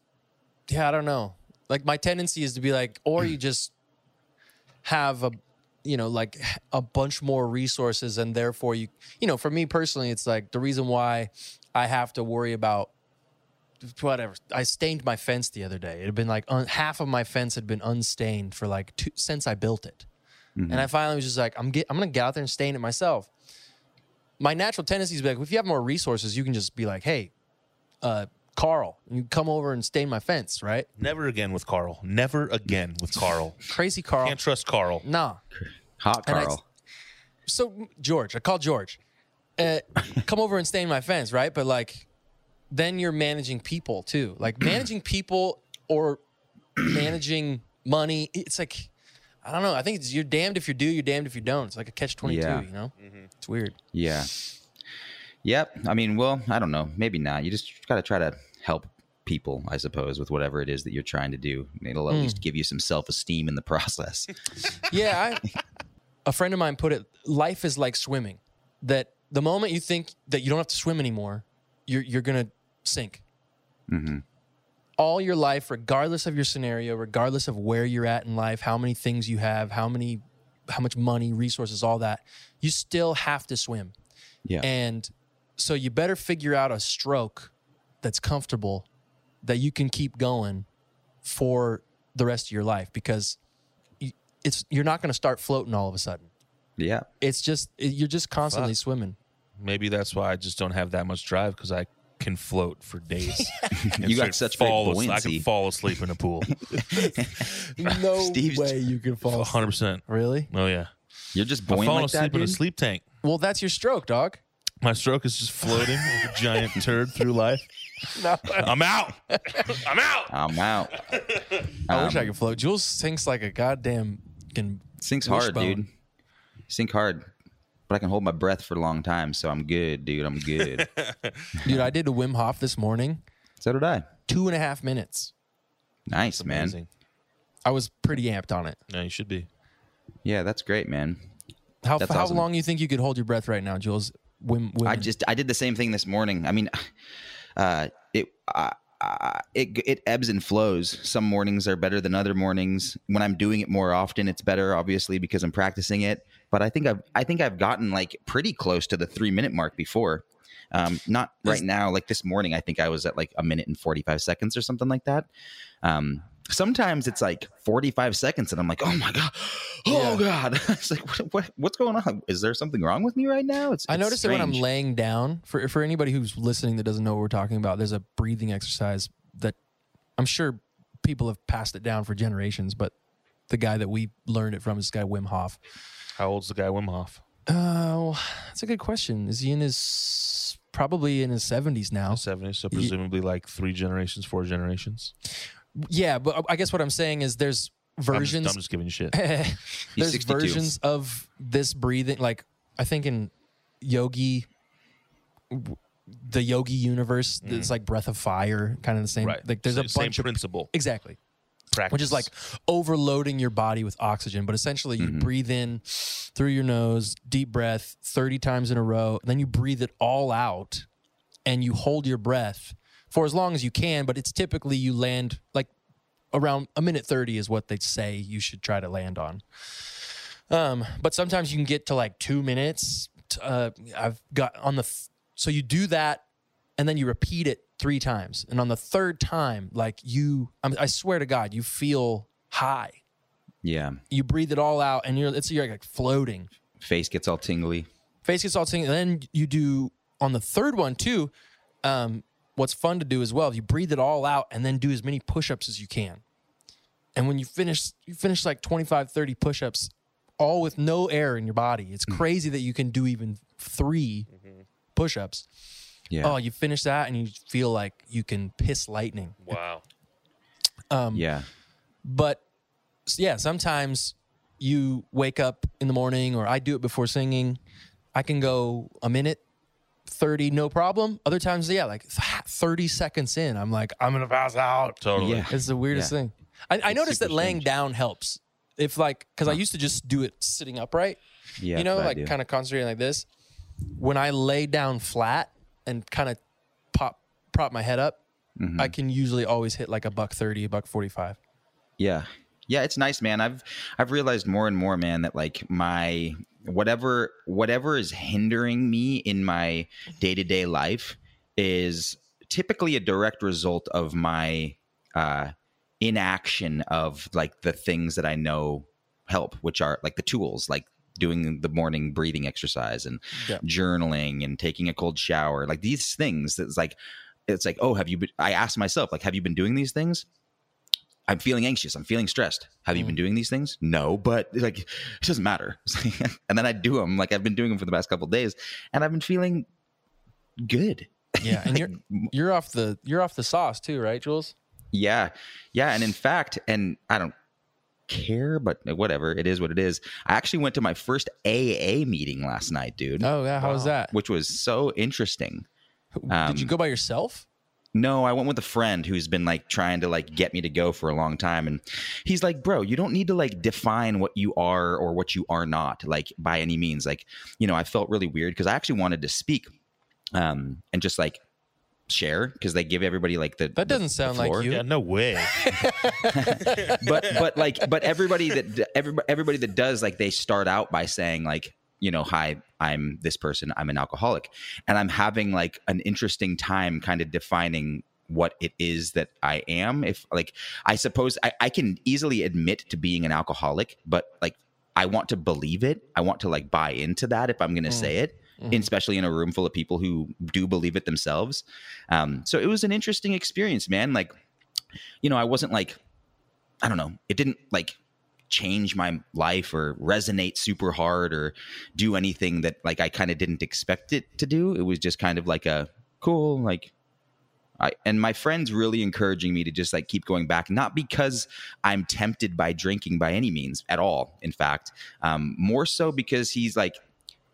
yeah, I don't know. Like my tendency is to be like, or you just have a you know like a bunch more resources and therefore you you know for me personally it's like the reason why i have to worry about whatever i stained my fence the other day. It had been like un, half of my fence had been unstained for like two, since i built it. And i finally was just like i'm get, i'm gonna get out there and stain it myself. My natural tendency is like if you have more resources you can just be like hey uh carl you come over and stain my fence right Never again with Carl. Never again with Carl. crazy carl Can't trust Carl. nah Hot And I- Carl. so George, I called George. Uh, come over and stain my fence, right? But like, then you're managing people too. Like managing people or managing money. It's like, I don't know. I think it's, you're damned if you do, you're damned if you don't. It's like a catch twenty two. Yeah. You know, it's weird. Yeah. Yep. I mean, well, I don't know. Maybe not. You just got to try to help people, I suppose, with whatever it is that you're trying to do. It'll at hmm. least give you some self esteem in the process. Yeah, I, a friend of mine put it. Life is like swimming. That the moment you think that you don't have to swim anymore, you're you're gonna sink. Mm-hmm. All your life, regardless of your scenario, regardless of where you're at in life, how many things you have, how many, how much money, resources, all that, you still have to swim. Yeah. And so you better figure out a stroke that's comfortable that you can keep going for the rest of your life because you- it's you're not going to start floating all of a sudden. yeah. It's just it- you're just constantly Fuck. swimming. Maybe that's why I just don't have that much drive because I can float for days. You got straight such great fall as- I can fall asleep in a pool. No Steve's- way you can fall. hundred percent. Really? Oh yeah. You're just I'm buoyant falling like that, asleep in a sleep tank. Well, that's your stroke, dog. My stroke is just floating like a giant turd through life. No, I'm out. I'm out. I'm out. I wish I Um, could float. Jules sinks like a goddamn. Can Sinks hard, wishbone. dude. Sink hard. But I can hold my breath for a long time, so I'm good, dude. I'm good. dude. I did a Wim Hof this morning. so did I. Two and a half minutes. Nice, man. Amazing. I was pretty amped on it. Yeah, you should be. Yeah, that's great, man. How That's how awesome. long you think you could hold your breath right now, Jules? Wim I just I did the same thing this morning. I mean, uh, it it it ebbs and flows. Some mornings are better than other mornings. When I'm doing it more often, it's better, obviously, because I'm practicing it. But I think I've I think I've gotten like pretty close to the three minute mark before. Um, not right now. Like this morning, I think I was at like a minute and forty five seconds or something like that. Um, sometimes it's like 45 seconds and i'm like oh my god oh god it's like what, what, what's going on is there something wrong with me right now it's I it's noticed that when I'm laying down, for for anybody who's listening that doesn't know what we're talking about, there's a breathing exercise that I'm sure people have passed it down for generations, but the guy that we learned it from is this guy Wim Hof. How old's the guy Wim Hof? Oh, that's a good question. Is he in his probably in his 70s now? 70s, so presumably like three generations, four generations. Yeah, but I guess what I'm saying is there's I'm just, versions I'm just giving you shit. there's 62. versions of this breathing like i think in yogi the yogi universe it's like breath of fire kind of the same Mm. Right. like there's a bunch of principle. exactly Practice. which is like overloading your body with oxygen but essentially you breathe in through your nose deep breath 30 times in a row then you breathe it all out and you hold your breath for as long as you can but it's typically you land like around a minute 30 is what they say you should try to land on um, but sometimes you can get to like two minutes. Uh, I've got on the th- so you do that, and then you repeat it three times, and on the third time, like you, I'm, I swear to God, you feel high. yeah You breathe it all out, and you're it's you're like floating. face gets all tingly Face gets all tingly. And then you do on the third one too. Um, what's fun to do as well? if You breathe it all out, and then do as many push-ups as you can. And when you finish, you finish like 25, 30 push-ups, all with no air in your body. It's crazy that you can do even 3 push-ups. yeah Oh, you finish that, and you feel like you can piss lightning. wow. Um, yeah but yeah, sometimes you wake up in the morning, or I do it before singing. I can go a minute, 30, no problem. Other times, yeah, like 30 seconds in, I'm like, I'm going to pass out. Totally. Yeah. It's the weirdest Yeah. thing. I, I noticed that laying strange. down helps. If like, because I used to just do it sitting upright, Yeah, you know, that's what I like kind of concentrating like this. When I lay down flat and kind of pop prop my head up, Mm-hmm. I can usually always hit like a buck thirty, a buck forty five. Yeah. Yeah, it's nice, man. I've I've realized more and more, man, that like my whatever whatever is hindering me in my day-to-day life is typically a direct result of my uh inaction of like the things that I know help, which are like the tools, like doing the morning breathing exercise and Yeah. journaling and taking a cold shower. Like these things that's like it's like, oh, have you been I asked myself, like, have you been doing these things? I'm feeling anxious. I'm feeling stressed. Have you been mm. doing these things? No, but like it doesn't matter. and then I do them like I've been doing them for the past couple of days, and I've been feeling good. Yeah, and you're you're off the you're off the sauce too, right, Jules? Yeah, yeah, and in fact, and I don't care, but whatever, it is what it is. I actually went to my first AA meeting last night, dude, Oh yeah, how was that? which was so interesting. Did you um, go by yourself? No, I went with a friend who's been like trying to like get me to go for a long time and he's like, "Bro, you don't need to like define what you are or what you are not like by any means." Like, you know, I felt really weird because I actually wanted to speak um and just like share because they give everybody like the That doesn't sound like you. Yeah, no way. but but like but everybody that everybody, everybody that does like they start out by saying like you know hi i'm this person i'm an alcoholic. And i'm having like an interesting time kind of defining what it is that i am. If like i suppose I, I can easily admit to being an alcoholic but like i want to believe it. I want to like buy into that if i'm going to say it especially in a room full of people who do believe it themselves. Um, so it was an interesting experience man. Like you know i wasn't like I don't know, it didn't like change my life or resonate super hard or do anything that like I kind of didn't expect it to do. It was just kind of like a cool like I and my friends really encouraging me to just like keep going back not because I'm tempted by drinking by any means at all in fact um more so because he's like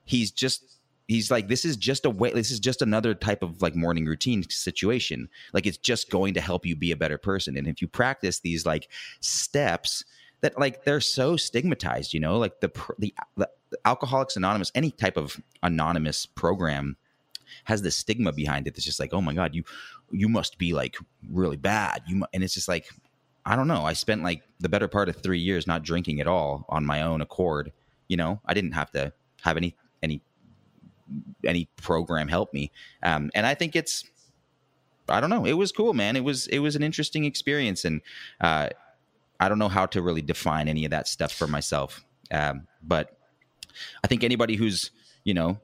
he's just he's like this is just a way this is just another type of like morning routine situation like it's just going to help you be a better person and if you practice these like steps that like they're so stigmatized you know like the the, the alcoholics anonymous any type of anonymous program has this stigma behind it that's just like oh my god you you must be like really bad. You and it's just like i don't know. I spent like the better part of 3 years not drinking at all on my own accord you know? I didn't have to have any any any program help me. Um and i think it's i don't know. It was cool man. It was it was an interesting experience. And uh i don't know how to really define any of that stuff for myself um but i think anybody who's you know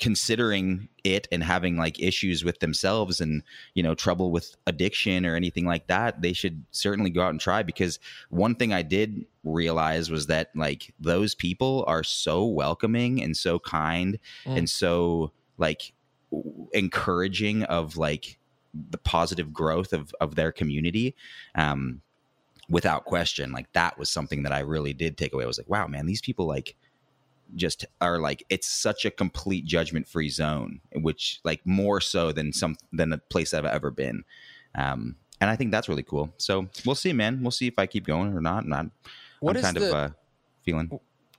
considering it and having like issues with themselves and you know trouble with addiction or anything like that they should certainly go out and try because one thing i did realize was that like those people are so welcoming and so kind Mm. and so like encouraging of like the positive growth of of their community um without question like that was something that i really did take away. I was like wow man these people like just are like it's such a complete judgment free zone which like more so than some than a place i've ever been. Um and i think that's really cool. So we'll see man. We'll see if i keep going or not. I'm, What I'm is kind the- of uh feeling.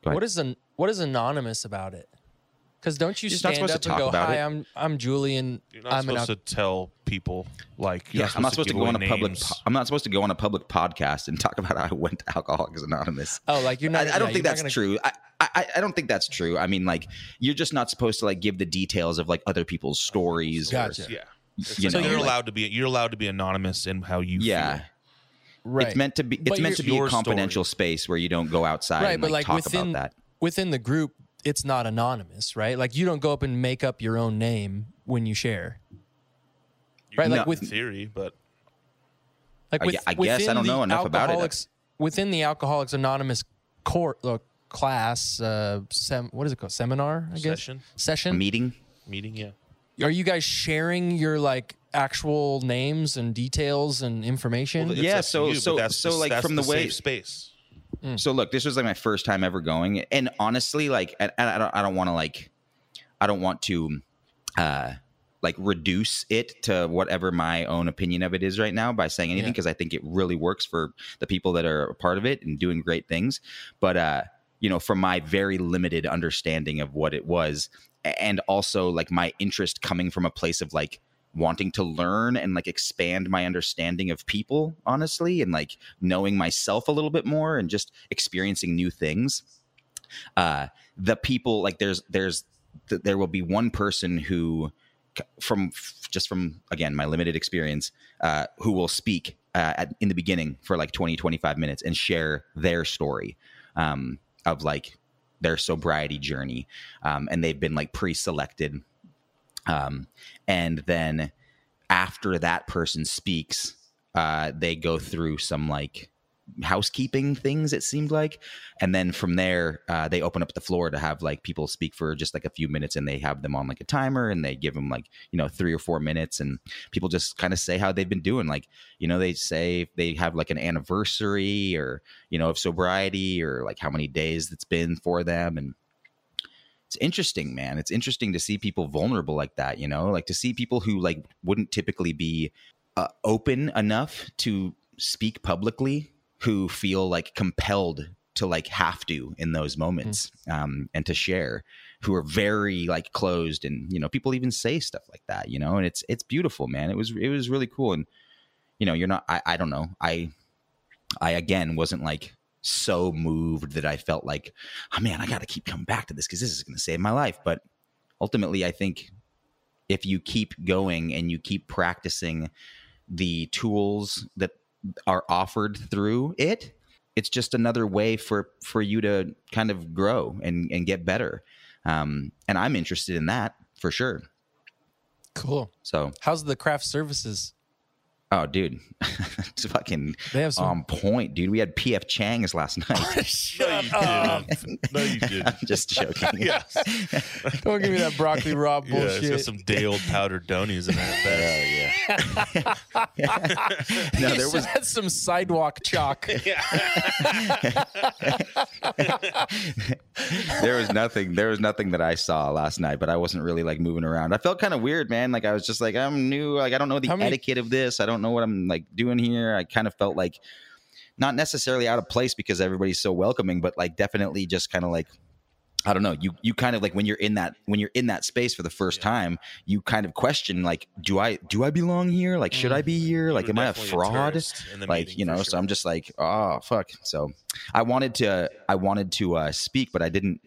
What is an what is anonymous about it? Because don't you You're not stand supposed up to and talk go, about "Hi, it." I'm I'm Julian. You're not I'm an supposed to tell people like you're yeah, I'm not supposed to give go on a away public. names. Po- I'm not supposed to go on a public podcast and talk about how I went to Alcoholics Anonymous. Oh, like you're not. I, I don't yeah, think you're not that's gonna- true. I, I I don't think that's true. I mean, like you're just not supposed to like give the details of like other people's stories. Gotcha. Yeah, You so know, you're like- allowed to be you're allowed to be anonymous in how you yeah. feel. Right. It's meant to be. But It's meant to you're- be a Your confidential space where you don't go outside right, and but like, like talk within about that. within the group, it's not anonymous, right? Like you don't go up and make up your own name when you share. You Right, can like with- theory, but Like I with, gue- I guess I don't know enough about it. Within the Alcoholics Anonymous court uh, class, uh, sem- what is it called? Seminar, I guess. Session? Session. Meeting. meeting, yeah. Are you guys sharing your like actual names and details and information? Well, Yeah, so- you, so- that's so, the- like, that's from the way- safe space. Mm. so look, this was like my first time ever going, and honestly, like, and, and I don't, I don't want to like, I don't want to, uh, like reduce it to whatever my own opinion of it is right now by saying anything Yeah. because I think it really works for the people that are a part of it and doing great things. But uh, you know, from my very limited understanding of what it was, and also like my interest coming from a place of like wanting to learn and like expand my understanding of people honestly and like knowing myself a little bit more and just experiencing new things. Uh the people like there's there's th- there will be one person who from just from again my limited experience uh who will speak uh, at, in the beginning for like 20 25 minutes and share their story um of like their sobriety journey um and they've been like pre-selected um, and then after that person speaks, uh, they go through some like housekeeping things. It seemed like, and then from there, uh, they open up the floor to have like people speak for just like a few minutes, and they have them on like a timer, and they give them like you know three or four minutes, and people just kind of say how they've been doing. Like you know, they say they have like an anniversary or you know of sobriety or like how many days it's been for them, and it's interesting man. It's interesting to see people vulnerable like that you know? Like to see people who like wouldn't typically be uh, open enough to speak publicly who feel like compelled to like have to in those moments um, and to share who are very like closed and you know people even say stuff like that you know? And it's it's beautiful man. It was it was really cool. And you know you're not i, I don't know. I i again wasn't like so moved that I felt like, oh man, I got to keep coming back to this because this is going to save my life. But ultimately, I think if you keep going and you keep practicing the tools that are offered through it, it's just another way for for you to kind of grow and and get better. Um, and I'm interested in that for sure. Cool. So, How's the craft services? Oh, dude, it's fucking They have some. on point, dude. We had PF Chang's last night. Shut no, you up! didn't. No, you didn't. I'm just joking. yeah. Don't give me that broccoli raw Yeah, it's bullshit. got some day old powdered donies in there. at Oh yeah. no, there was had some sidewalk chalk. there was nothing there was nothing that I saw last night, but I wasn't really like moving around. I felt kind of weird, man. Like I was just like I'm new, like I don't know the How many- etiquette of this. I don't know what I'm like doing here. I kind of felt like not necessarily out of place because everybody's so welcoming, but like definitely just kind of like I don't know. You you kind of like when you're in that when you're in that space for the first Yeah. time, you kind of question like, do I do I belong here? Like, should I be here? Like, am I a fraud? the like you know sure. so i'm just like oh fuck so i wanted to i wanted to uh speak but i didn't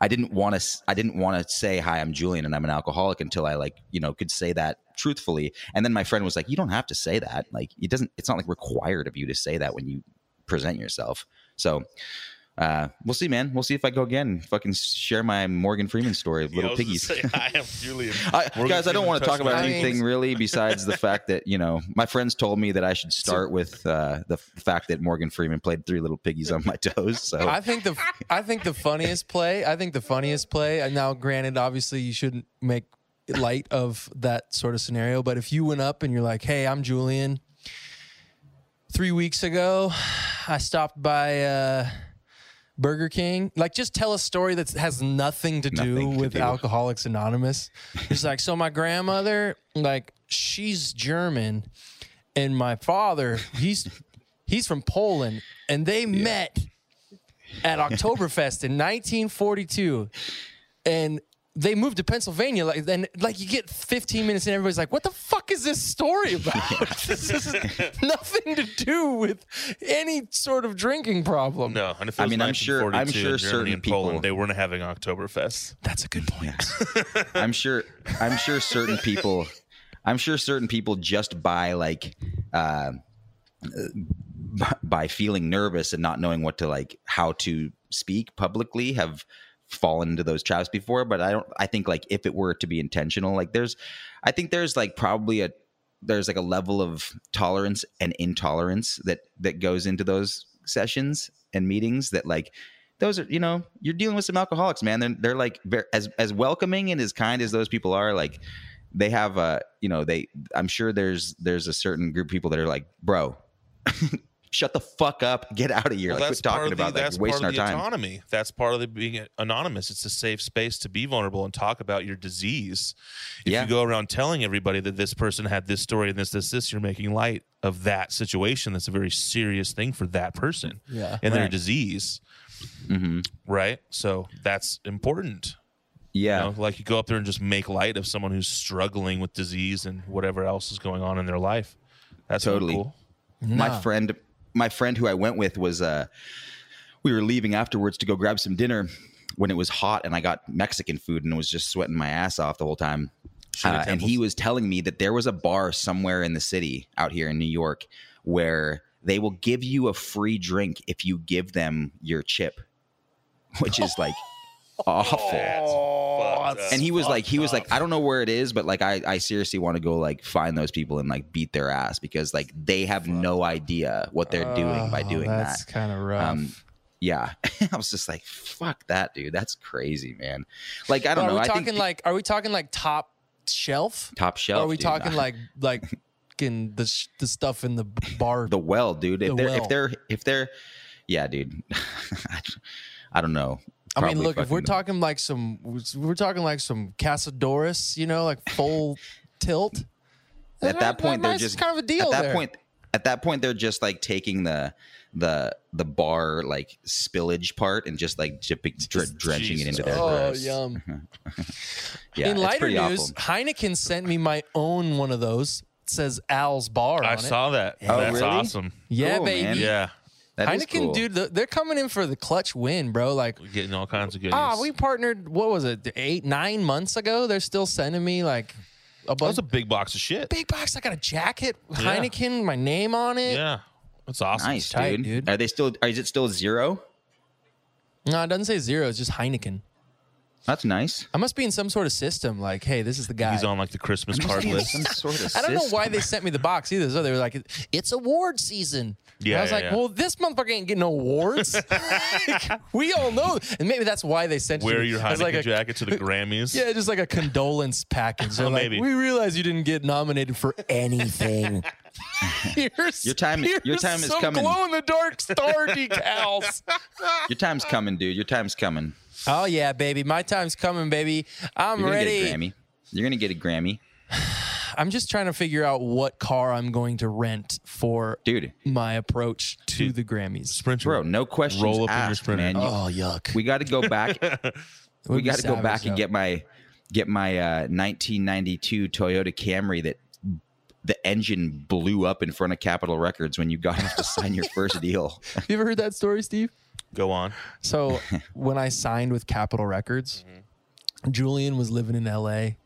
i didn't want to i didn't want to say hi i'm julian and i'm an alcoholic until i like you know could say that truthfully. And then my friend was like you don't have to say that. Like it doesn't it's not like required of you to say that when you present yourself. So uh we'll see man we'll see if i go again fucking share my morgan freeman story of Yeah, I little was piggies say, I am Julian. I, Morgan guys, I don't want to talk about my anything toes. really besides the fact that you know my friends told me that I should start with uh, the fact that Morgan Freeman played Three Little Piggies on my toes. So I think the I think the funniest play. I think the funniest play. And now, granted, obviously, you shouldn't make light of that sort of scenario. But if you went up and you're like, "Hey, I'm Julian. Three weeks ago, I stopped by uh, Burger King." Like, just tell a story that has nothing to do Nothing to with do. Alcoholics Anonymous. It's like, so my grandmother, like, she's German, and my father, he's he's from Poland, and they met at Oktoberfest in 1942, and they moved to Pennsylvania. Like then, like you get 15 minutes, and everybody's like, "What the fuck is this story about? this has nothing to do with any sort of drinking problem." No, and if it I mean, I'm sure- I'm 1942 sure in certain and Poland, people- they weren't having Oktoberfest. That's a good point. I'm sure I'm sure certain people I'm sure certain people just by like uh, by feeling nervous and not knowing what to like how to speak publicly have fallen into those traps before but i don't i think like if it were to be intentional like there's i think there's like probably a there's like a level of tolerance and intolerance that that goes into those sessions and meetings that like those are you know you're dealing with some alcoholics man. They're, they're like ver as as welcoming and as kind as those people are like they have a you know they i'm sure there's there's a certain group of people that are like bro shut the fuck up, get out of here. Well, like, that's quit part talking of the, about that. that's You're wasting part our of the time. autonomy. That's part of the being anonymous. It's a safe space to be vulnerable and talk about your disease. If Yeah. you go around telling everybody that this person had this story and this, this, this, you're making light of that situation. That's a very serious thing for that person Yeah. and their Right. disease. hmm Right. So that's important. Yeah. You know, like you go up there and just make light of someone who's struggling with disease and whatever else is going on in their life. That's Totally. cool. my friend my friend who I went with was uh we were leaving afterwards to go grab some dinner when it was hot and I got Mexican food and was just sweating my ass off the whole time. Uh, and he was telling me that there was a bar somewhere in the city out here in New York where they will give you a free drink if you give them your chip, which is like awful. fucked. And he was like, he was like, I don't know where it is, but like, I, I seriously want to go like find those people and like beat their ass because like they have no idea what they're doing by Oh, doing that. That's kind of rough. Um, Yeah, I was just like, fuck that, dude. That's crazy, man. Like, I don't are know. we I talking think like? Are we talking like top shelf? top Or shelf. are we dude. talking like like fucking the sh- the stuff in the bar? the well, dude? If The they're well. if they're if they're, yeah, dude. I, I don't know. I mean, look, if we're fucking- talking like some, we're talking like some Cazadores, you know, like full tilt. at that point they're that's just kind of a deal. at that there. point at that point they're just like taking the the the bar like spillage part and just like dipping, dr- drenching it Jesus into their oh gross. yum! yeah in lighter news, awful. Heineken sent me my own one of those. It says Al's Bar. I on saw that. Oh, That's really? awesome. Yeah, Cool, baby. man. Yeah. That is Heineken, cool. dude, th- they're coming in for the clutch win, bro. Like, We're getting all kinds of goodies. ah, we partnered. What was it? Eight, nine months ago. They're still sending me like a that bunch was a big box of shit. big box. I got a jacket, Yeah. Heineken, my name on it. Yeah. That's awesome. nice tight, dude. dude. are they still is it still zero No, it doesn't say zero. It's just Heineken. That's nice I must be in some sort of system. Like, hey, this is the guy. He's on like the Christmas card Some list. sort of I don't know why they sent me the box either. So they were like, "It's award season." And Yeah, I was yeah, like, yeah. "Well, this motherfucker ain't getting no awards." Like, we all know, and maybe that's why they sent Wear you your as Heineken like a, jacket to the Grammys. Yeah, just like a condolence package. They're Oh, like, maybe. we realize you didn't get nominated for anything. Here's, Your time- your time is coming. Glow in the dark star decals. your time's coming dude your time's coming oh yeah, baby, my time's coming, baby. I'm you're gonna ready. get a grammy you're gonna get a grammy I'm just trying to figure out what car I'm going to rent for dude my approach to Dude. the Grammys. Sprinter. bro no questions Roll up in your asked, Sprinter. man You- Oh yuck! we got to go back we got to go savage, back and get my get my uh, 1992 Toyota Camry that the engine blew up in front of Capitol Records when you got off to sign your first deal. you ever heard that story, Steve? Go on. So when I signed with Capitol Records, Julian was living in L.A.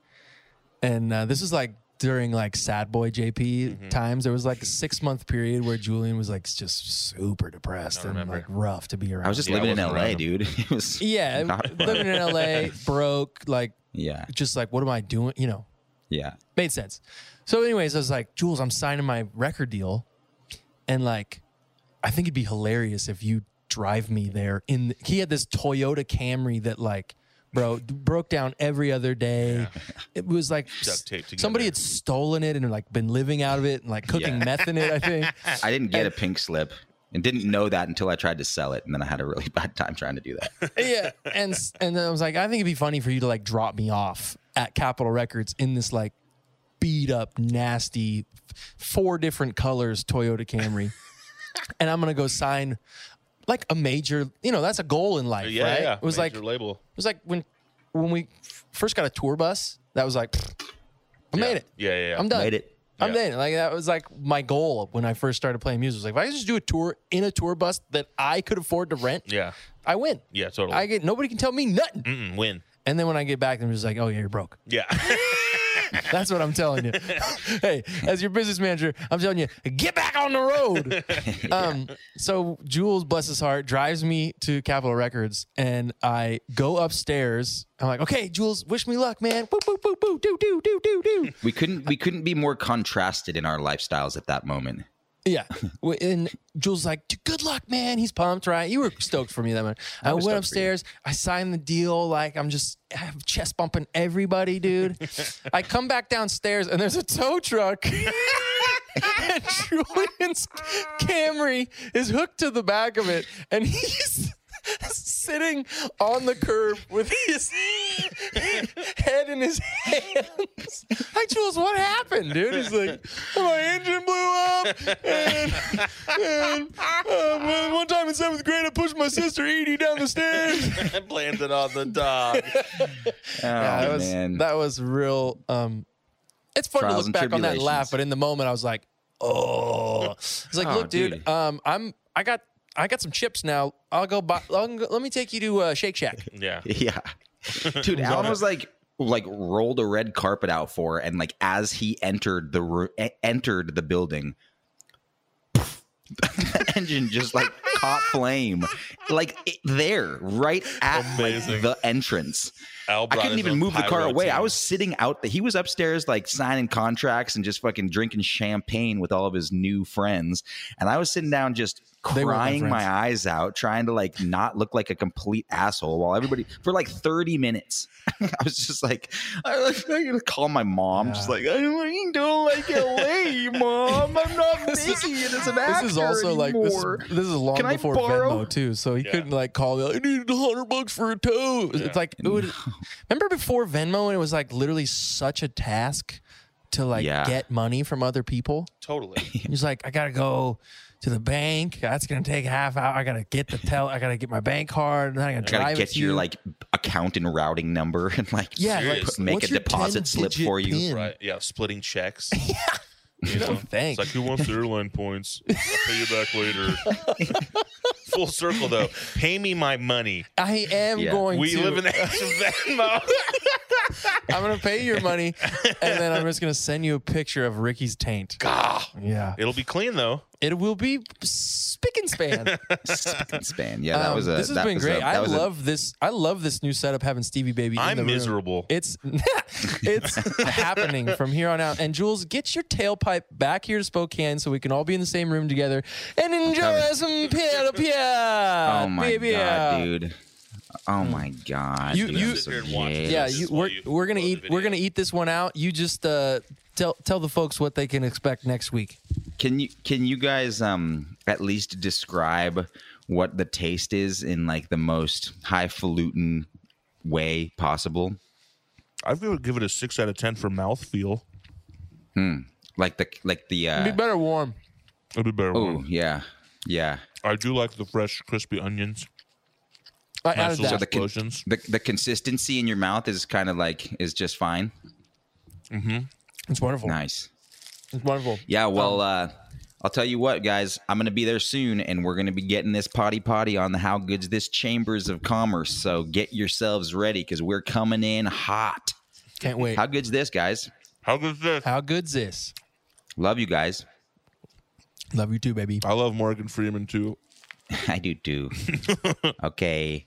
and uh, this is like during like Sad Boy JP times. There was like a six month period where Julian was like just super depressed and remember. like rough to be around. I was just Yeah, living in LA, dude. It was yeah, living in L.A. broke, like Yeah, just like what am I doing? You know, yeah. made sense. So, anyways, I was like, Jules, I'm signing my record deal, and like, I think it'd be hilarious if you drive me there. In the, he had this Toyota Camry that like, bro, broke down every other day. It was like Duct taped together. somebody had stolen it and like been living out of it and like cooking Yeah. meth in it. I think. I didn't get a pink slip and didn't know that until I tried to sell it, and then I had a really bad time trying to do that. yeah, and and then I was like, I think it'd be funny for you to like drop me off at Capitol Records in this like beat up, nasty, four different colors Toyota Camry, and I'm gonna go sign like a major. You know, that's a goal in life, Yeah, right? yeah. It was like Major it was like when when we first got a tour bus. That was like, I made yeah. it. Yeah, yeah, yeah. I'm done. Made it. I'm Yeah. done. Like that was like my goal when I first started playing music. Was like, if I just do a tour in a tour bus that I could afford to rent, Yeah. I win. Yeah, totally. I get nobody can tell me nothing. Mm-mm, win. And then when I get back, I'm just like, oh yeah, you're broke. Yeah. That's what I'm telling you. hey, as your business manager, I'm telling you, get back on the road. um, so Jules, bless his heart, drives me to Capitol Records, and I go upstairs. I'm like, okay, Jules, wish me luck, man. Boo, boo, boo, boo, do, do, do, do, do. We couldn't we couldn't be more contrasted in our lifestyles at that moment. Yeah. And Jules like, "Dude, good luck, man. He's pumped, right? You were stoked for me that much. I, was went stoked for you. upstairs. I signed the deal. Like I'm just I have chest bumping everybody, dude. I come back downstairs and there's a tow truck and Julian's Camry is hooked to the back of it, and he's sitting on the curb with his head in his hands. Like, Jules, what happened, dude? He's like, my engine blew up, and, and uh, one time in seventh grade, I pushed my sister Edie down the stairs. I landed on the dog. Oh, Yeah, that was that was real. Um, it's fun Trials to look back on that and laugh, but in the moment, I was like, "Oh!" It's like, Oh, look, dude, dude. um, I'm I got I got some chips now. I'll go buy. I'll go, let me take you to uh, Shake Shack. Yeah. Yeah. Dude, Alan was like like rolled a red carpet out for and like as he entered the ro- entered the building the engine just like caught flame like it, there right at like, the entrance Al I couldn't even move the car pyro away. I was sitting out there. He was upstairs, like signing contracts and just fucking drinking champagne with all of his new friends. And I was sitting down, just They my crying my, eyes out, trying to like not look like a complete asshole while everybody for like 30 minutes. I was just like, I was like, gonna call my mom, just like, I don't, don't like LA, mom. I'm not This is- making it as an This actor is also like this. anymore." This is long Can before borrow? Venmo too, so he Yeah. couldn't like call. I needed a hundred bucks for a tow. Yeah. It's like it would. Remember before Venmo, and it was like literally such a task to like Yeah. get money from other people. totally. He's like, I gotta go to the bank. That's gonna take a half hour. I gotta get the tell. I gotta get my bank card. And then I gotta I drive gotta it get your you. like account and routing number and like yeah, like Seriously. make what's a your deposit slip 10-digit for you. PIN? right. Yeah. Splitting checks. You know, thanks. It's like, who wants the airline points? I'll pay you back later. Full circle though. Pay me my money. I am Yeah. going We to. live in the age of Venmo. I'm gonna pay your money, and then I'm just gonna send you a picture of Ricky's taint. Gah. Yeah, It'll be clean though. it will be spick and span. span. Yeah, that Um, was a. this has that been was great. that I a- love this. I love this new setup having Stevie Baby. in I'm the room. miserable. It's it's happening from here on out. And Jules, get your tailpipe back here to Spokane so we can all be in the same room together and enjoy some Pierre Pierre. Oh my baby. god, dude! Oh my god! You, dude, you, I'm so jaded. yeah, you, we're, we're gonna eat we're gonna eat this one out. You just uh, tell tell the folks what they can expect next week. Can you can you guys um at least describe what the taste is in like the most highfalutin way possible? I've got to give it a six out of ten for mouthfeel. Hmm. Like the like the Be uh, better warm. It'd be better. oh one. yeah yeah. I do like the fresh, crispy onions. I added little that. the con- explosions. The the consistency in your mouth is kind of like is just fine. Mm-hmm. It's wonderful. Nice. It's wonderful. Yeah, well, uh, I'll tell you what, guys. I'm going to be there soon, and we're going to be getting this potty potty on the How Good's This Chambers of Commerce. So get yourselves ready because we're coming in hot. Can't wait. How good's this, guys? How good's this? How good's this? Love you guys. Love you too, baby. I love Morgan Freeman too. I do too. okay.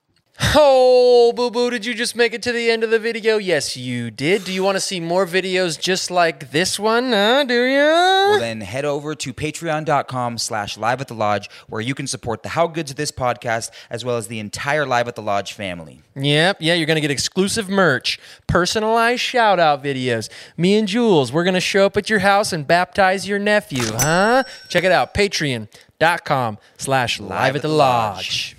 Oh, boo boo, did you just make it to the end of the video? Yes, you did. Do you want to see more videos just like this one? Huh? Do you? Well, then head over to patreon.com slash live at the lodge where you can support the How Good's This podcast as well as the entire Live at the Lodge family. Yep, yeah, you're going to get exclusive merch, personalized shout out videos. Me and Jules, we're going to show up at your house and baptize your nephew, huh? Check it out, patreon.com slash live at the lodge.